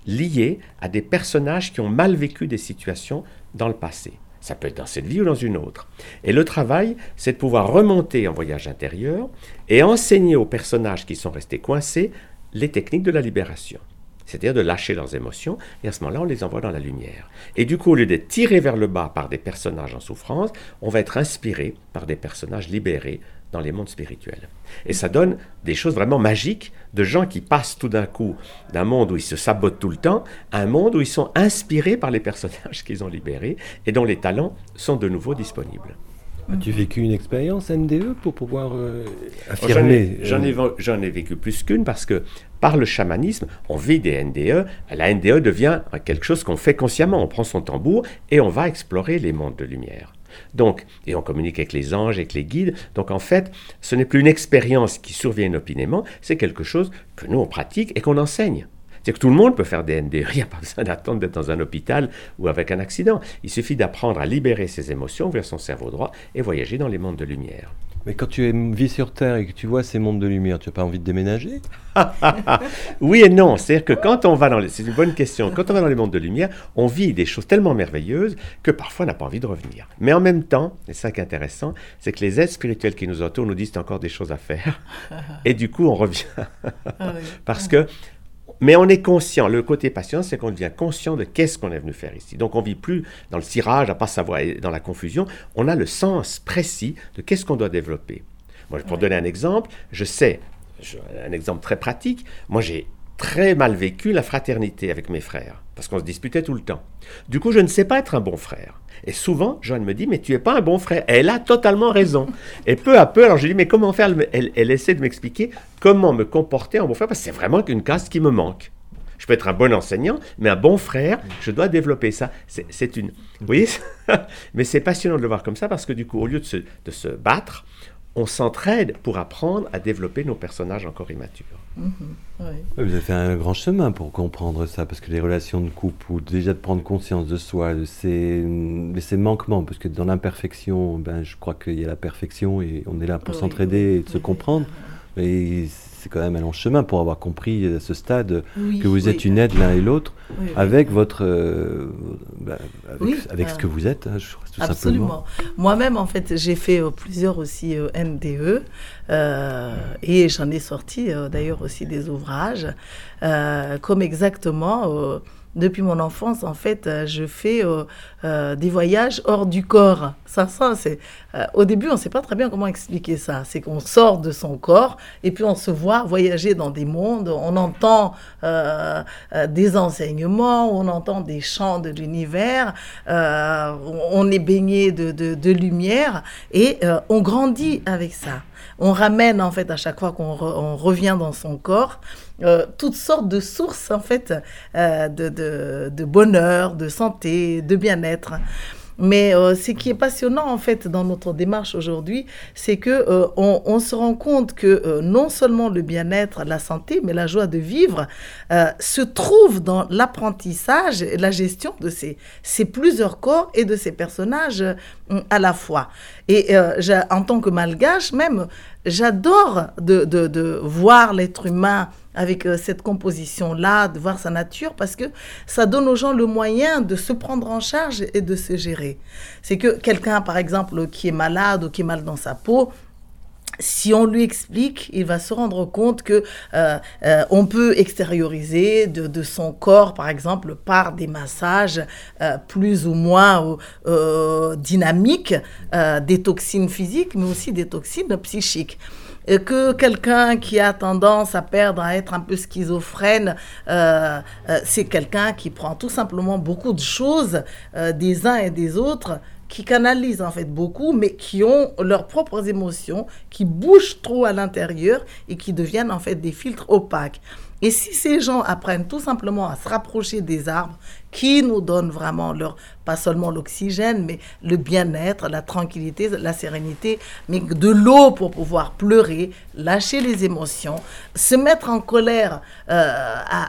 liée à des personnages qui ont mal vécu des situations dans le passé. Ça peut être dans cette vie ou dans une autre. Et le travail, c'est de pouvoir remonter en voyage intérieur et enseigner aux personnages qui sont restés coincés les techniques de la libération c'est-à-dire de lâcher leurs émotions, et à ce moment-là, on les envoie dans la lumière. Et du coup, au lieu d'être tiré vers le bas par des personnages en souffrance, on va être inspiré par des personnages libérés dans les mondes spirituels. Et ça donne des choses vraiment magiques de gens qui passent tout d'un coup d'un monde où ils se sabotent tout le temps à un monde où ils sont inspirés par les personnages qu'ils ont libérés et dont les talents sont de nouveau disponibles. As-tu vécu une expérience NDE pour pouvoir euh, affirmer J'en ai, ai, ai, vécu plus qu'une parce que par le chamanisme, on vit des NDE. La NDE devient quelque chose qu'on fait consciemment. On prend son tambour et on va explorer les mondes de lumière. Donc, et on communique avec les anges, avec les guides. Donc en fait, ce n'est plus une expérience qui survient inopinément, c'est quelque chose que nous on pratique et qu'on enseigne. C'est que tout le monde peut faire des [LAUGHS] NDE. Il n'y a pas besoin d'attendre d'être dans un hôpital ou avec un accident. Il suffit d'apprendre à libérer ses émotions vers son cerveau droit et voyager dans les mondes de lumière. Mais quand tu vis sur Terre et que tu vois ces mondes de lumière, tu n'as pas envie de déménager [LAUGHS] Oui et non. C'est-à-dire que quand on va dans les... C'est une bonne question. Quand on va dans les mondes de lumière, on vit des choses tellement merveilleuses que parfois on n'a pas envie de revenir. Mais en même temps, et ça qui est intéressant, c'est que les êtres spirituels qui nous entourent nous disent encore des choses à faire. [LAUGHS] Et du coup, on revient. Ah [LAUGHS] Parce que mais on est conscient, le côté patient, c'est qu'on devient conscient de qu'est-ce qu'on est venu faire ici. Donc on vit plus dans le cirage, à pas savoir, dans la confusion, on a le sens précis de qu'est-ce qu'on doit développer. Moi, pour donner un exemple, je sais, un exemple très pratique, moi j'ai très mal vécu la fraternité avec mes frères, parce qu'on se disputait tout le temps. Du coup, je ne sais pas être un bon frère. Et souvent, Joanne me dit, mais tu es pas un bon frère. elle a totalement raison. Et peu à peu, alors je dis, mais comment faire? Elle, essaie de m'expliquer comment me comporter en bon frère, parce que c'est vraiment une caste qui me manque. Je peux être un bon enseignant, mais un bon frère, je dois développer ça. C'est une... Vous voyez? [LAUGHS] Mais c'est passionnant de le voir comme ça, parce que du coup, au lieu de se, de se battre, on s'entraide pour apprendre à développer nos personnages encore immatures. Mm-hmm. Vous avez fait un grand chemin pour comprendre ça, parce que les relations de couple, ou déjà de prendre conscience de soi, de ses, de ses manquements, parce que dans l'imperfection, ben, je crois qu'il y a la perfection et on est là pour s'entraider et de se comprendre. Et c'est quand même un long chemin pour avoir compris à ce stade que vous êtes une aide l'un et l'autre avec votre euh, bah, avec, ce que vous êtes hein, tout absolument. Moi-même en fait j'ai fait euh, plusieurs aussi euh, NDE et j'en ai sorti d'ailleurs aussi des ouvrages comme exactement depuis mon enfance, en fait, euh, je fais euh, euh, des voyages hors du corps. Ça, ça, c'est. au début, on ne sait pas très bien comment expliquer ça. C'est qu'on sort de son corps et puis on se voit voyager dans des mondes. On entend des enseignements, on entend des chants de l'univers. on est baigné de, de, de lumière et on grandit avec ça. On ramène en fait à chaque fois qu'on revient dans son corps euh, toutes sortes de sources en fait euh, de, bonheur, de santé, de bien-être. Mais euh, ce qui est passionnant en fait dans notre démarche aujourd'hui, c'est que on, se rend compte que non seulement le bien-être, la santé, mais la joie de vivre se trouve dans l'apprentissage et la gestion de ces, ces plusieurs corps et de ces personnages à la fois. Et en tant que malgache même, j'adore de, voir l'être humain avec euh, cette composition-là, de voir sa nature, parce que ça donne aux gens le moyen de se prendre en charge et de se gérer. C'est que quelqu'un, par exemple, qui est malade ou qui est mal dans sa peau, si on lui explique, il va se rendre compte que euh, euh, on peut extérioriser de, son corps, par exemple, par des massages plus ou moins dynamiques, des toxines physiques, mais aussi des toxines psychiques. Que quelqu'un qui a tendance à perdre, à être un peu schizophrène, euh, euh, c'est quelqu'un qui prend tout simplement beaucoup de choses euh, des uns et des autres qui canalisent en fait beaucoup, mais qui ont leurs propres émotions, qui bougent trop à l'intérieur et qui deviennent en fait des filtres opaques. Et si ces gens apprennent tout simplement à se rapprocher des arbres qui nous donnent vraiment leur, pas seulement l'oxygène, mais le bien-être, la tranquillité, la sérénité, mais de l'eau pour pouvoir pleurer, lâcher les émotions, se mettre en colère euh,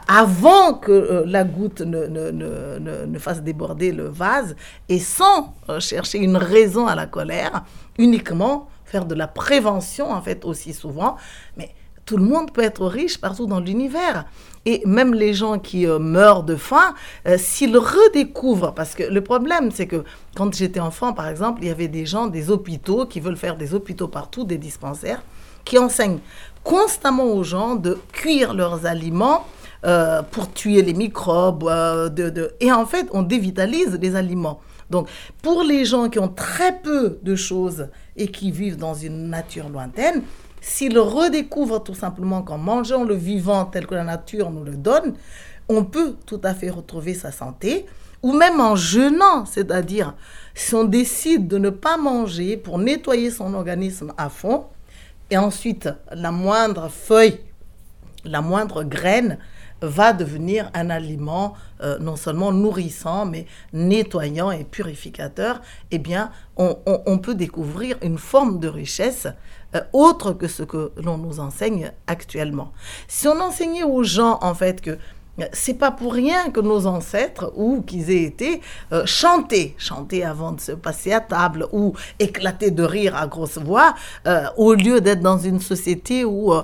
avant que euh, la goutte ne, ne, ne, ne, fasse déborder le vase et sans euh, chercher une raison à la colère, uniquement faire de la prévention en fait aussi souvent. Mais tout le monde peut être riche partout dans l'univers. Et même les gens qui euh, meurent de faim, euh, s'ils redécouvrent, parce que le problème, c'est que quand j'étais enfant, par exemple, il y avait des gens, des hôpitaux, qui veulent faire des hôpitaux partout, des dispensaires, qui enseignent constamment aux gens de cuire leurs aliments euh, pour tuer les microbes. de. Et en fait, on dévitalise les aliments. Donc, pour les gens qui ont très peu de choses et qui vivent dans une nature lointaine, s'ils redécouvrent tout simplement qu'en mangeant le vivant tel que la nature nous le donne, on peut tout à fait retrouver sa santé, ou même en jeûnant, c'est-à-dire si on décide de ne pas manger pour nettoyer son organisme à fond, et ensuite la moindre feuille, la moindre graine va devenir un aliment euh, non seulement nourrissant, mais nettoyant et purificateur, eh bien, on, peut découvrir une forme de richesse autre que ce que l'on nous enseigne actuellement. Si on enseignait aux gens, en fait, que euh, c'est pas pour rien que nos ancêtres, ou qu'ils aient été, chantés, chantés avant de se passer à table, ou éclater de rire à grosse voix, au lieu d'être dans une société où euh,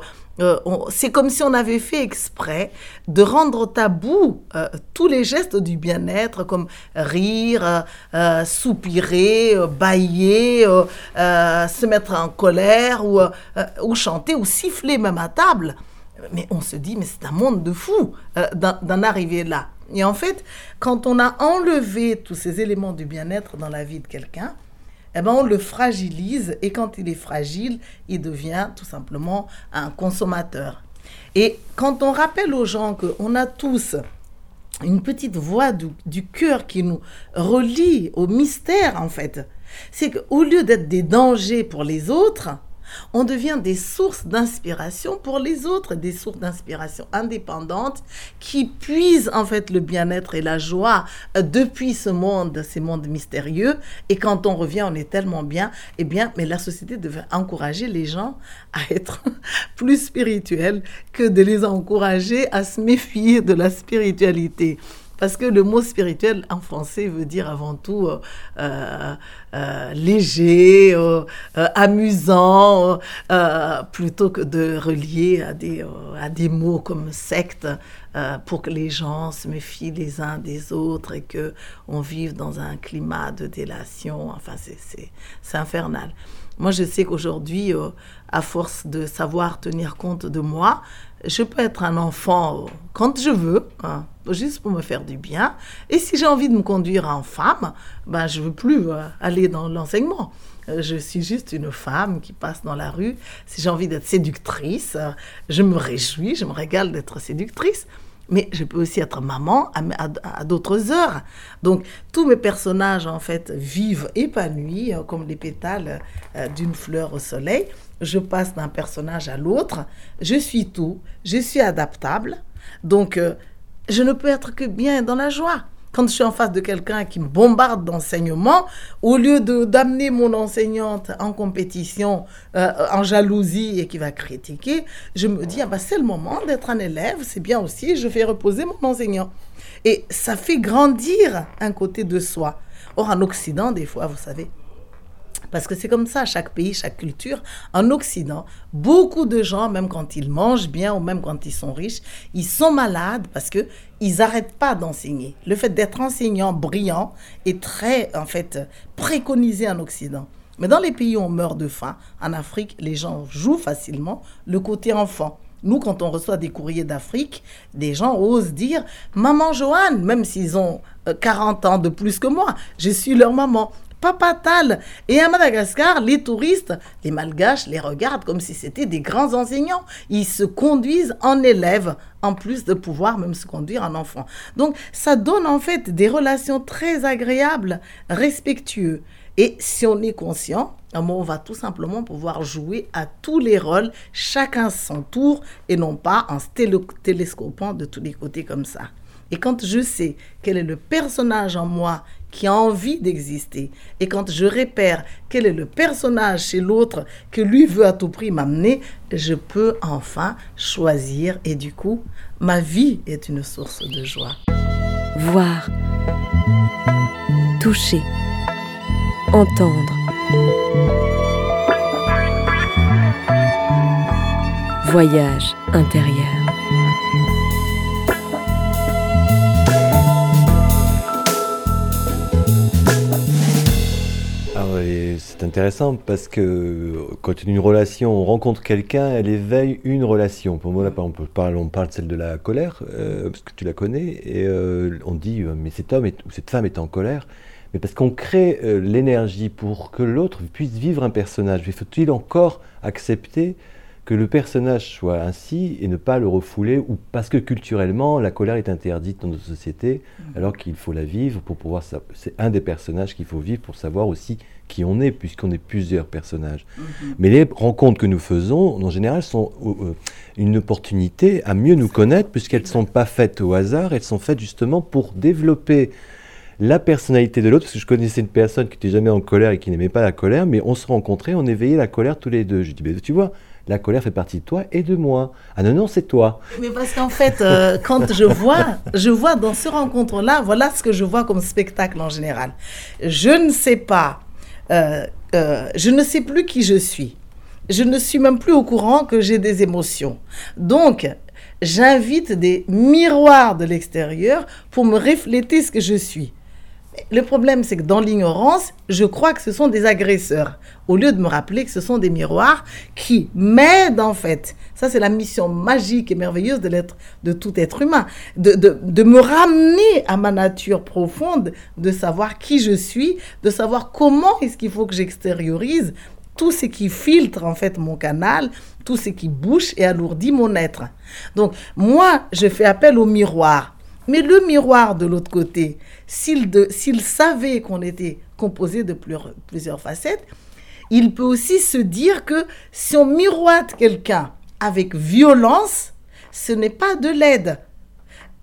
c'est comme si on avait fait exprès de rendre tabou euh, tous les gestes du bien-être, comme rire, euh, soupirer, bailler, se mettre en colère, ou, ou, chanter, ou siffler même à table. Mais on se dit, mais c'est un monde de fou d'en arriver là. Et en fait, quand on a enlevé tous ces éléments du bien-être dans la vie de quelqu'un, eh ben, on le fragilise et quand il est fragile, il devient tout simplement un consommateur. Et quand on rappelle aux gens qu'on a tous une petite voix du, du cœur qui nous relie au mystère, en fait, c'est qu'au lieu d'être des dangers pour les autres, on devient des sources d'inspiration pour les autres, des sources d'inspiration indépendantes qui puisent en fait le bien-être et la joie euh, depuis ce monde, ces mondes mystérieux. Et quand on revient, on est tellement bien. Eh bien, mais la société devait encourager les gens à être [LAUGHS] plus spirituels que de les encourager à se méfier de la spiritualité. Parce que le mot spirituel en français veut dire avant tout euh, euh, euh, léger, amusant, plutôt que de relier à des, à des mots comme secte pour que les gens se méfient les uns des autres et que on vive dans un climat de délation. Enfin, c'est infernal. Moi, je sais qu'aujourd'hui, à force de savoir tenir compte de moi, je peux être un enfant quand je veux, hein, juste pour me faire du bien. Et si j'ai envie de me conduire en femme, ben, je ne veux plus euh, aller dans l'enseignement. Euh, je suis juste une femme qui passe dans la rue. Si j'ai envie d'être séductrice, euh, je me réjouis, je me régale d'être séductrice. Mais je peux aussi être maman à, d'autres heures. Donc, tous mes personnages, en fait, vivent épanouis, comme les pétales d'une fleur au soleil je passe d'un personnage à l'autre, je suis tout, je suis adaptable, donc euh, je ne peux être que bien dans la joie. Quand je suis en face de quelqu'un qui me bombarde d'enseignements, au lieu d'amener mon enseignante en compétition, euh, en jalousie et qui va critiquer, je me dis, ah bah, c'est le moment d'être un élève, c'est bien aussi, je fais reposer mon enseignant. Et ça fait grandir un côté de soi. Or, en Occident, des fois, vous savez, parce que c'est comme ça, chaque pays, chaque culture. En Occident, beaucoup de gens, même quand ils mangent bien ou même quand ils sont riches, ils sont malades parce que ils n'arrêtent pas d'enseigner. Le fait d'être enseignant brillant est très, en fait, préconisé en Occident. Mais dans les pays où on meurt de faim, en Afrique, les gens jouent facilement le côté enfant. Nous, quand on reçoit des courriers d'Afrique, des gens osent dire Maman Joanne, même s'ils ont 40 euh, ans de plus que moi, je suis leur maman papatal. Et à Madagascar, les touristes, les malgaches, les regardent comme si c'était des grands enseignants. Ils se conduisent en élèves, en plus de pouvoir même se conduire en enfant. Donc, ça donne en fait des relations très agréables, respectueuses. Et si on est conscient, on va tout simplement pouvoir jouer à tous les rôles, chacun son tour, et non pas en télescopant de tous les côtés comme ça. Et quand je sais quel est le personnage en moi qui a envie d'exister, et quand je repère quel est le personnage chez l'autre que lui veut à tout prix m'amener, je peux enfin choisir, et du coup, ma vie est une source de joie. Voir, toucher, entendre. Voyage intérieur. Ah c'est intéressant parce que quand une relation, on rencontre quelqu'un, elle éveille une relation. Pour moi, là, on parle, on parle de celle de la colère, euh, parce que tu la connais, et euh, on dit, euh, mais cet homme ou cette femme est en colère mais parce qu'on crée euh, l'énergie pour que l'autre puisse vivre un personnage. Mais faut-il encore accepter que le personnage soit ainsi et ne pas le refouler, ou parce que culturellement, la colère est interdite dans nos sociétés, mm. alors qu'il faut la vivre pour pouvoir... C'est un des personnages qu'il faut vivre pour savoir aussi qui on est, puisqu'on est plusieurs personnages. Mm-hmm. Mais les rencontres que nous faisons, en général, sont euh, euh, une opportunité à mieux nous connaître, puisqu'elles ne sont pas faites au hasard, elles sont faites justement pour développer la personnalité de l'autre, parce que je connaissais une personne qui n'était jamais en colère et qui n'aimait pas la colère, mais on se rencontrait, on éveillait la colère tous les deux. Je dis, tu vois, la colère fait partie de toi et de moi. Ah non, non, c'est toi. Mais parce qu'en fait, euh, quand je vois, je vois dans ce rencontre-là, voilà ce que je vois comme spectacle en général. Je ne sais pas, euh, euh, je ne sais plus qui je suis. Je ne suis même plus au courant que j'ai des émotions. Donc, j'invite des miroirs de l'extérieur pour me refléter ce que je suis. Le problème, c'est que dans l'ignorance, je crois que ce sont des agresseurs, au lieu de me rappeler que ce sont des miroirs qui m'aident en fait. Ça, c'est la mission magique et merveilleuse de l'être, de tout être humain, de, de me ramener à ma nature profonde, de savoir qui je suis, de savoir comment est-ce qu'il faut que j'extériorise tout ce qui filtre en fait mon canal, tout ce qui bouche et alourdit mon être. Donc moi, je fais appel au miroir. Mais le miroir de l'autre côté, s'il savait qu'on était composé de plusieurs facettes, il peut aussi se dire que si on miroite quelqu'un avec violence, ce n'est pas de l'aide.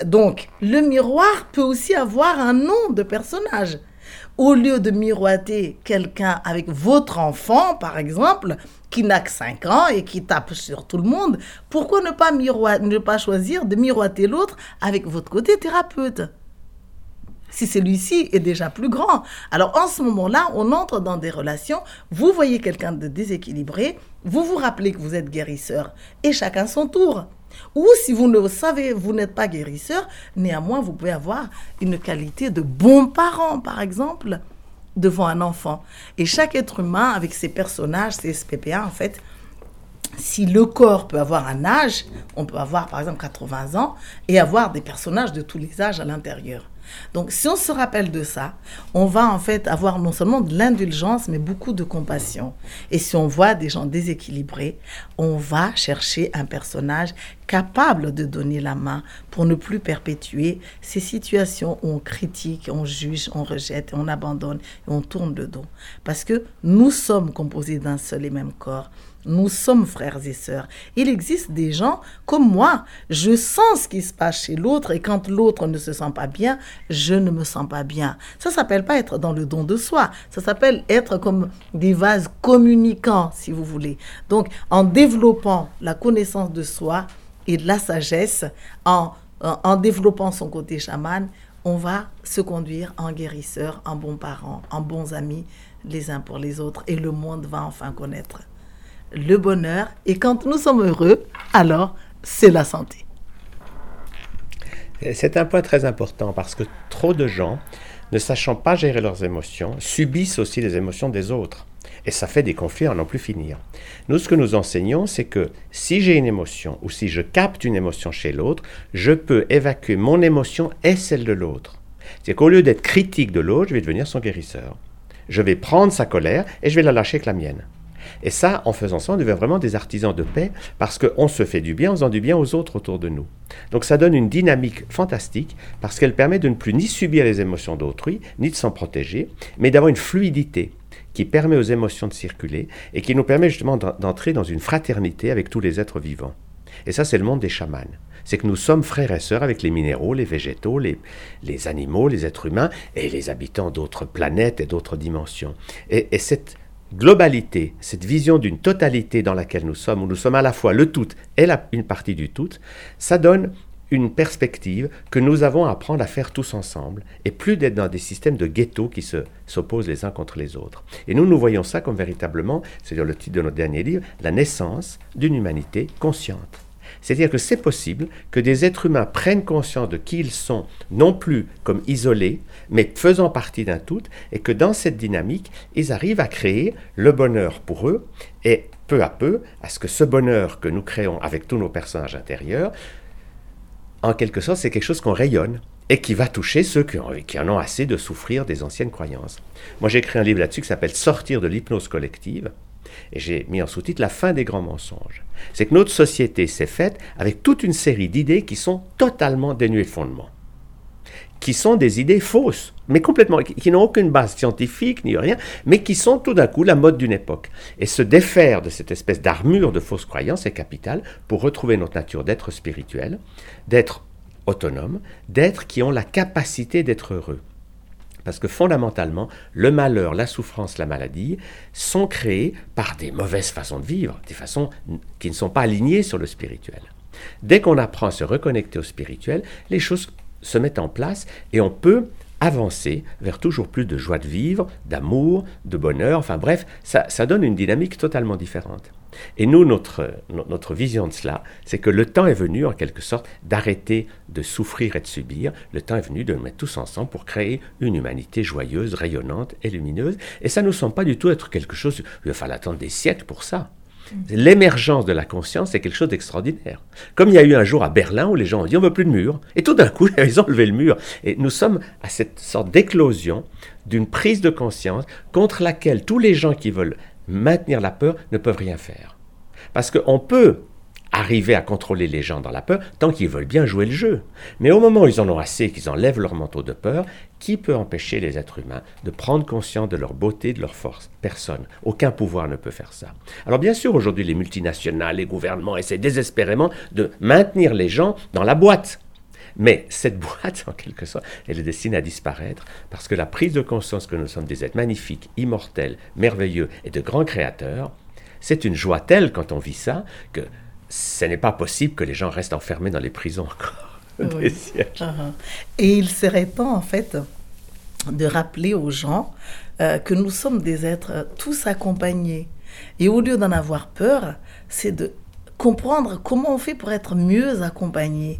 Donc, le miroir peut aussi avoir un nom de personnage. Au lieu de miroiter quelqu'un avec votre enfant, par exemple, qui n'a que 5 ans et qui tape sur tout le monde, pourquoi ne pas, ne pas choisir de miroiter l'autre avec votre côté thérapeute? Si celui-ci est déjà plus grand. Alors en ce moment-là, on entre dans des relations, vous voyez quelqu'un de déséquilibré, vous vous rappelez que vous êtes guérisseur, et chacun son tour. Ou si vous ne savez, vous n'êtes pas guérisseur, néanmoins, vous pouvez avoir une qualité de bon parent, par exemple devant un enfant. Et chaque être humain, avec ses personnages, ses SPPA, en fait, si le corps peut avoir un âge, on peut avoir par exemple 80 ans et avoir des personnages de tous les âges à l'intérieur. Donc si on se rappelle de ça, on va en fait avoir non seulement de l'indulgence, mais beaucoup de compassion. Et si on voit des gens déséquilibrés, on va chercher un personnage capable de donner la main pour ne plus perpétuer ces situations où on critique, on juge, on rejette, on abandonne et on tourne le dos. Parce que nous sommes composés d'un seul et même corps. Nous sommes frères et sœurs. Il existe des gens comme moi. Je sens ce qui se passe chez l'autre et quand l'autre ne se sent pas bien, je ne me sens pas bien. Ça s'appelle pas être dans le don de soi. Ça s'appelle être comme des vases communicants, si vous voulez. Donc, en développant la connaissance de soi et de la sagesse, en, développant son côté chaman, on va se conduire en guérisseur, en bons parents, en bons amis les uns pour les autres et le monde va enfin connaître le bonheur. Et quand nous sommes heureux, alors c'est la santé. C'est un point très important parce que trop de gens, ne sachant pas gérer leurs émotions, subissent aussi les émotions des autres. Et ça fait des conflits à n'en plus finir. Nous, ce que nous enseignons, c'est que si j'ai une émotion ou si je capte une émotion chez l'autre, je peux évacuer mon émotion et celle de l'autre. C'est qu'au lieu d'être critique de l'autre, je vais devenir son guérisseur. Je vais prendre sa colère et je vais la lâcher avec la mienne. Et ça, en faisant ça, on devient vraiment des artisans de paix parce qu'on se fait du bien en faisant du bien aux autres autour de nous. Donc ça donne une dynamique fantastique parce qu'elle permet de ne plus ni subir les émotions d'autrui, ni de s'en protéger, mais d'avoir une fluidité qui permet aux émotions de circuler et qui nous permet justement d'entrer dans une fraternité avec tous les êtres vivants. Et ça, c'est le monde des chamans. C'est que nous sommes frères et sœurs avec les minéraux, les végétaux, les, animaux, les êtres humains et les habitants d'autres planètes et d'autres dimensions. Et, cette globalité, cette vision d'une totalité dans laquelle nous sommes, où nous sommes à la fois le tout et une partie du tout, ça donne une perspective que nous avons à apprendre à faire tous ensemble, et plus d'être dans des systèmes de ghettos qui s'opposent les uns contre les autres. Et nous, nous voyons ça comme véritablement, c'est-à-dire le titre de notre dernier livre, la naissance d'une humanité consciente. C'est-à-dire que c'est possible que des êtres humains prennent conscience de qui ils sont, non plus comme isolés, mais faisant partie d'un tout, et que dans cette dynamique, ils arrivent à créer le bonheur pour eux, et peu à peu, à ce que ce bonheur que nous créons avec tous nos personnages intérieurs en quelque sorte, c'est quelque chose qu'on rayonne et qui va toucher ceux qui, en ont assez de souffrir des anciennes croyances. Moi, j'ai écrit un livre là-dessus qui s'appelle Sortir de l'hypnose collective. Et j'ai mis en sous-titre La fin des grands mensonges. C'est que notre société s'est faite avec toute une série d'idées qui sont totalement dénuées de fondement qui sont des idées fausses, mais complètement, qui n'ont aucune base scientifique ni rien, mais qui sont tout d'un coup la mode d'une époque. Et se défaire de cette espèce d'armure de fausses croyances est capital pour retrouver notre nature d'être spirituel, d'être autonome, d'être qui ont la capacité d'être heureux. Parce que fondamentalement, le malheur, la souffrance, la maladie sont créés par des mauvaises façons de vivre, des façons qui ne sont pas alignées sur le spirituel. Dès qu'on apprend à se reconnecter au spirituel, les choses se mettent en place et on peut avancer vers toujours plus de joie de vivre, d'amour, de bonheur, enfin bref, ça, donne une dynamique totalement différente. Et nous, notre, notre vision de cela, c'est que le temps est venu, en quelque sorte, d'arrêter de souffrir et de subir. Le temps est venu de nous mettre tous ensemble pour créer une humanité joyeuse, rayonnante et lumineuse. Et ça ne nous semble pas du tout être quelque chose, il va falloir attendre des siècles pour ça. L'émergence de la conscience est quelque chose d'extraordinaire. Comme il y a eu un jour à Berlin où les gens ont dit on veut plus de mur, et tout d'un coup [LAUGHS] ils ont levé le mur. Et nous sommes à cette sorte d'éclosion d'une prise de conscience contre laquelle tous les gens qui veulent maintenir la peur ne peuvent rien faire. Parce qu'on peut arriver à contrôler les gens dans la peur tant qu'ils veulent bien jouer le jeu. Mais au moment où ils en ont assez, qu'ils enlèvent leur manteau de peur, qui peut empêcher les êtres humains de prendre conscience de leur beauté, de leur force? Personne. Aucun pouvoir ne peut faire ça. Alors bien sûr, aujourd'hui, les multinationales, les gouvernements essaient désespérément de maintenir les gens dans la boîte. Mais cette [LAUGHS] boîte, en quelque sorte, elle est destinée à disparaître parce que la prise de conscience que nous sommes des êtres magnifiques, immortels, merveilleux et de grands créateurs, c'est une joie telle quand on vit ça que ce n'est pas possible que les gens restent enfermés dans les prisons encore [LAUGHS] des siècles. Uh-huh. Et il serait temps, en fait, de rappeler aux gens euh, que nous sommes des êtres tous accompagnés. Et au lieu d'en avoir peur, c'est de comprendre comment on fait pour être mieux accompagné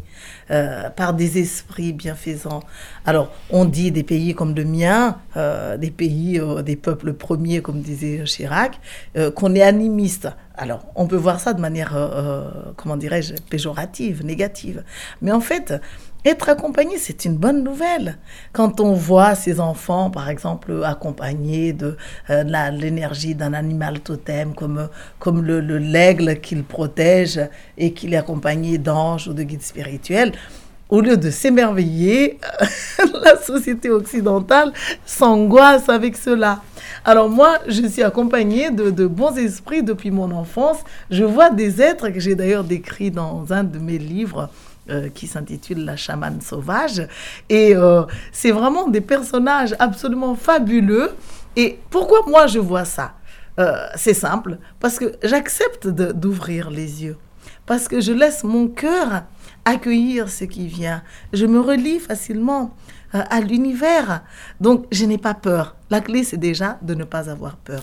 euh, par des esprits bienfaisants. Alors, on dit des pays comme le mien, euh, des pays, euh, des peuples premiers, comme disait Chirac, qu'on est animiste. Alors, on peut voir ça de manière, comment dirais-je, péjorative, négative. Mais en fait, être accompagné, c'est une bonne nouvelle. Quand on voit ses enfants, par exemple, accompagnés de, euh, l'énergie d'un animal totem, comme, comme le, l'aigle qu'il protège et qu'il est accompagné d'anges ou de guides spirituels, au lieu de s'émerveiller, [LAUGHS] la société occidentale s'angoisse avec cela. Alors moi, je suis accompagnée de, de, bons esprits depuis mon enfance. Je vois des êtres que j'ai d'ailleurs décrits dans un de mes livres euh, qui s'intitule La chamane sauvage. Et euh, c'est vraiment des personnages absolument fabuleux. Et pourquoi moi je vois ça? Euh, C'est simple, parce que j'accepte d'ouvrir les yeux, parce que je laisse mon cœur accueillir ce qui vient. Je me relie facilement à l'univers. Donc je n'ai pas peur. La clé, c'est déjà de ne pas avoir peur.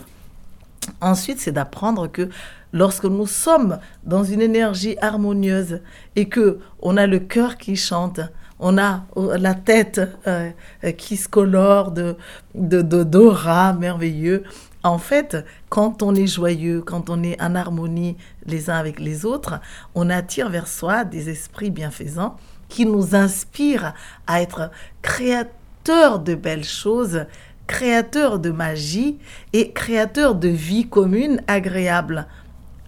Ensuite, c'est d'apprendre que lorsque nous sommes dans une énergie harmonieuse et que on a le cœur qui chante, on a la tête euh, qui se colore de d'aura merveilleux. En fait, quand on est joyeux, quand on est en harmonie les uns avec les autres, on attire vers soi des esprits bienfaisants qui nous inspirent à être créateurs de belles choses créateur de magie et créateur de vie commune agréable.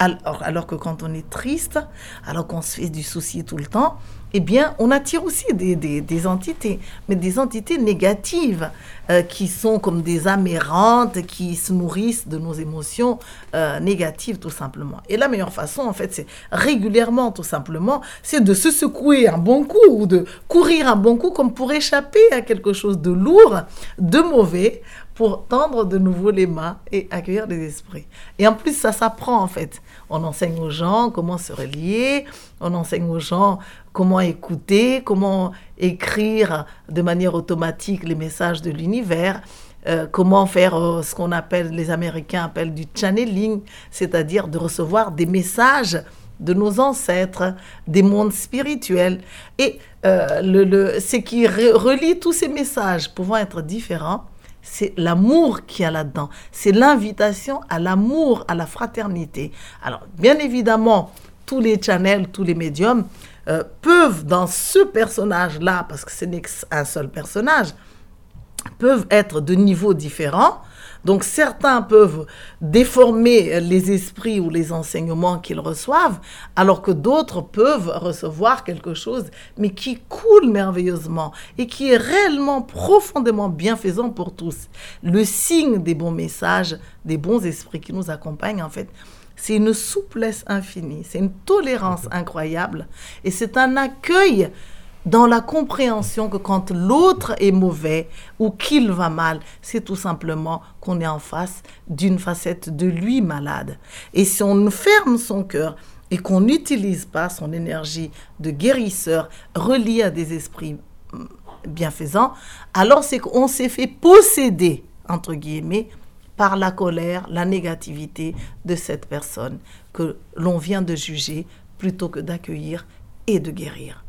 Alors, alors que quand on est triste, alors qu'on se fait du souci tout le temps, eh bien, on attire aussi des, des, entités, mais des entités négatives euh, qui sont comme des âmes errantes, qui se nourrissent de nos émotions euh, négatives, tout simplement. Et la meilleure façon, en fait, c'est régulièrement, tout simplement, c'est de se secouer un bon coup ou de courir un bon coup comme pour échapper à quelque chose de lourd, de mauvais, pour tendre de nouveau les mains et accueillir les esprits. Et en plus, ça s'apprend, en fait. On enseigne aux gens comment se relier, on enseigne aux gens comment écouter, comment écrire de manière automatique les messages de l'univers, euh, comment faire euh, ce qu'on appelle, les Américains appellent du channeling, c'est-à-dire de recevoir des messages de nos ancêtres, des mondes spirituels. Et euh, le, ce qui relie tous ces messages pouvant être différents, c'est l'amour qu'il y a là-dedans. C'est l'invitation à l'amour, à la fraternité. Alors, bien évidemment, tous les channels, tous les médiums euh, peuvent, dans ce personnage-là, parce que ce n'est qu'un seul personnage, peuvent être de niveaux différents. Donc certains peuvent déformer les esprits ou les enseignements qu'ils reçoivent, alors que d'autres peuvent recevoir quelque chose, mais qui coule merveilleusement et qui est réellement profondément bienfaisant pour tous. Le signe des bons messages, des bons esprits qui nous accompagnent, en fait, c'est une souplesse infinie, c'est une tolérance incroyable et c'est un accueil dans la compréhension que quand l'autre est mauvais ou qu'il va mal, c'est tout simplement qu'on est en face d'une facette de lui malade. Et si on ferme son cœur et qu'on n'utilise pas son énergie de guérisseur reliée à des esprits mm, bienfaisants, alors c'est qu'on s'est fait posséder, entre guillemets, par la colère, la négativité de cette personne que l'on vient de juger plutôt que d'accueillir et de guérir.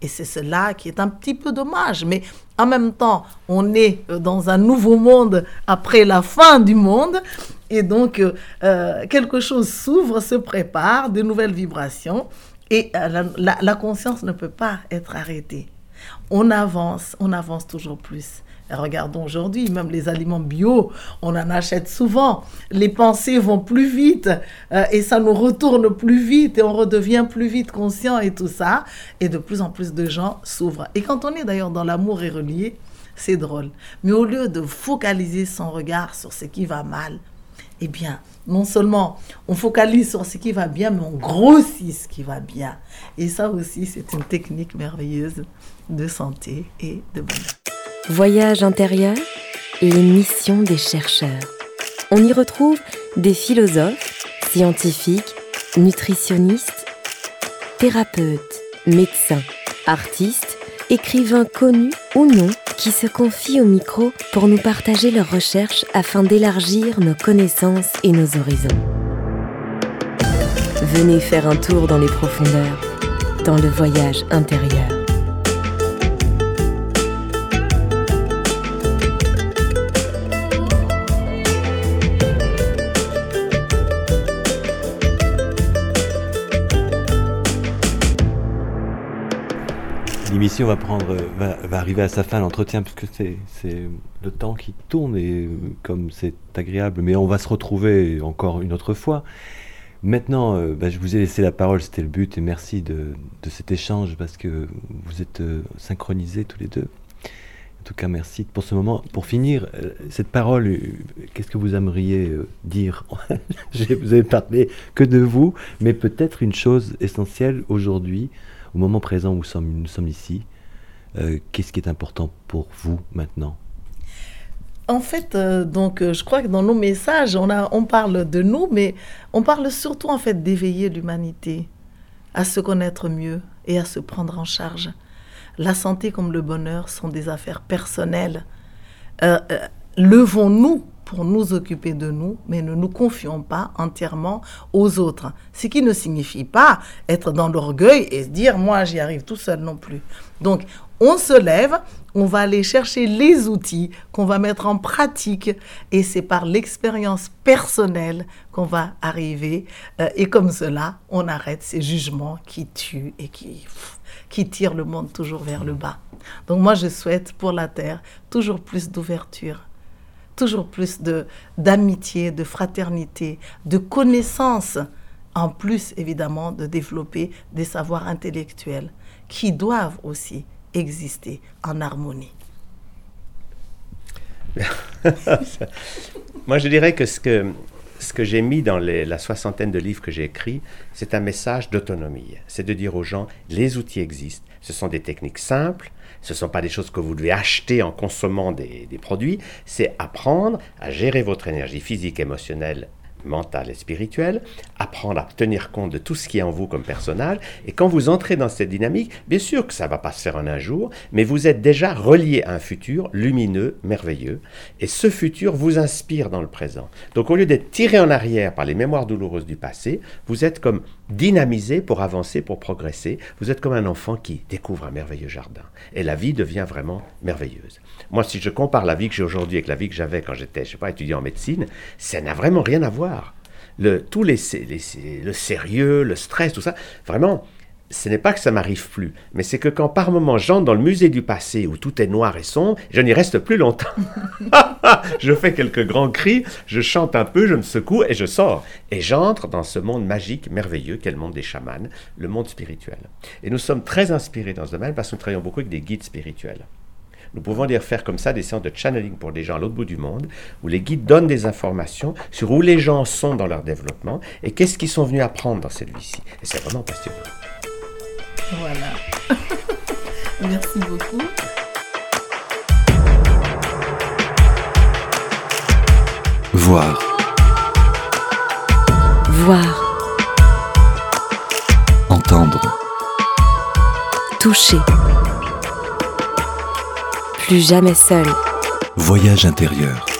Et c'est cela qui est un petit peu dommage. Mais en même temps, on est dans un nouveau monde après la fin du monde. Et donc, euh, quelque chose s'ouvre, se prépare, de nouvelles vibrations. Et euh, la conscience ne peut pas être arrêtée. On avance, on avance toujours plus. Regardons aujourd'hui, même les aliments bio, on en achète souvent. Les pensées vont plus vite euh, et ça nous retourne plus vite et on redevient plus vite conscient et tout ça. Et de plus en plus de gens s'ouvrent. Et quand on est d'ailleurs dans l'amour et relié, c'est drôle. Mais au lieu de focaliser son regard sur ce qui va mal, eh bien, non seulement on focalise sur ce qui va bien, mais on grossit ce qui va bien. Et ça aussi, c'est une technique merveilleuse de santé et de bonheur. Voyage intérieur, les missions des chercheurs. On y retrouve des philosophes, scientifiques, nutritionnistes, thérapeutes, médecins, artistes, écrivains connus ou non qui se confient au micro pour nous partager leurs recherches afin d'élargir nos connaissances et nos horizons. Venez faire un tour dans les profondeurs, dans le voyage intérieur. L'émission va arriver à sa fin, l'entretien, puisque c'est, c'est le temps qui tourne et comme c'est agréable. Mais on va se retrouver encore une autre fois. Maintenant, euh, bah, je vous ai laissé la parole, c'était le but, et merci de, cet échange parce que vous êtes euh, synchronisés tous les deux. En tout cas, merci pour ce moment. Pour finir, euh, cette parole, qu'est-ce que vous aimeriez dire [LAUGHS] Vous avez parlé que de vous, mais peut-être une chose essentielle aujourd'hui au moment présent où nous sommes, ici, euh, qu'est-ce qui est important pour vous maintenant? En fait, euh, donc, euh, je crois que dans nos messages, on parle de nous, mais on parle surtout en fait d'éveiller l'humanité à se connaître mieux et à se prendre en charge. La santé comme le bonheur sont des affaires personnelles. Levons-nous pour nous occuper de nous, mais ne nous confions pas entièrement aux autres. Ce qui ne signifie pas être dans l'orgueil et se dire moi j'y arrive tout seul non plus. Donc on se lève, on va aller chercher les outils qu'on va mettre en pratique et c'est par l'expérience personnelle qu'on va arriver euh, et comme cela on arrête ces jugements qui tuent et qui, qui tirent le monde toujours vers le bas. Donc moi je souhaite pour la Terre toujours plus d'ouverture toujours plus de d'amitié, de fraternité, de connaissance en plus évidemment de développer des savoirs intellectuels qui doivent aussi exister en harmonie. [LAUGHS] Moi, je dirais que ce que, ce que j'ai mis dans la soixantaine de livres que j'ai écrits, c'est un message d'autonomie. C'est de dire aux gens, les outils existent. Ce sont des techniques simples, ce ne sont pas des choses que vous devez acheter en consommant des, produits, c'est apprendre à gérer votre énergie physique, émotionnelle mental et spirituel, apprendre à tenir compte de tout ce qui est en vous comme personnage. Et quand vous entrez dans cette dynamique, bien sûr que ça va pas se faire en un jour, mais vous êtes déjà relié à un futur lumineux, merveilleux. Et ce futur vous inspire dans le présent. Donc au lieu d'être tiré en arrière par les mémoires douloureuses du passé, vous êtes comme dynamisé pour avancer, pour progresser. Vous êtes comme un enfant qui découvre un merveilleux jardin. Et la vie devient vraiment merveilleuse. Moi, si je compare la vie que j'ai aujourd'hui avec la vie que j'avais quand j'étais, je sais pas, étudiant en médecine, ça n'a vraiment rien à voir. Le, tous les, le sérieux, le stress, tout ça, vraiment, ce n'est pas que ça m'arrive plus, mais c'est que quand par moment j'entre dans le musée du passé où tout est noir et sombre, je n'y reste plus longtemps. [LAUGHS] je fais quelques grands cris, je chante un peu, je me secoue et je sors. Et j'entre dans ce monde magique, merveilleux, qu'est le monde des chamans, le monde spirituel. Et nous sommes très inspirés dans ce domaine parce que nous travaillons beaucoup avec des guides spirituels. Nous pouvons dire faire comme ça des séances de channeling pour des gens à l'autre bout du monde, où les guides donnent des informations sur où les gens sont dans leur développement et qu'est-ce qu'ils sont venus apprendre dans cette vie-ci. Et c'est vraiment passionnant. Voilà. [LAUGHS] Merci beaucoup. Voir. Voir. Entendre. Toucher plus jamais seul. Voyage intérieur.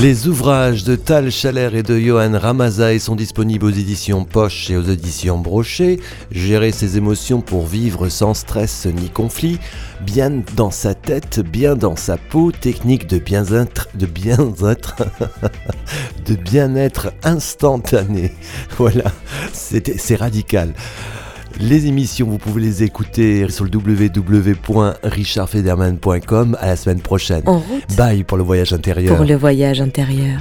Les ouvrages de Tal Chaler et de Johan Ramazaï sont disponibles aux éditions Poche et aux éditions Brochet. Gérer ses émotions pour vivre sans stress ni conflit, bien dans sa tête, bien dans sa peau, technique de bien-être, de bien-être, [LAUGHS] de bien-être instantané. [LAUGHS] Voilà, c'est radical. Les émissions, vous pouvez les écouter sur le www.richardfederman.com. À la semaine prochaine. En route. Bye pour le voyage intérieur. Pour le voyage intérieur.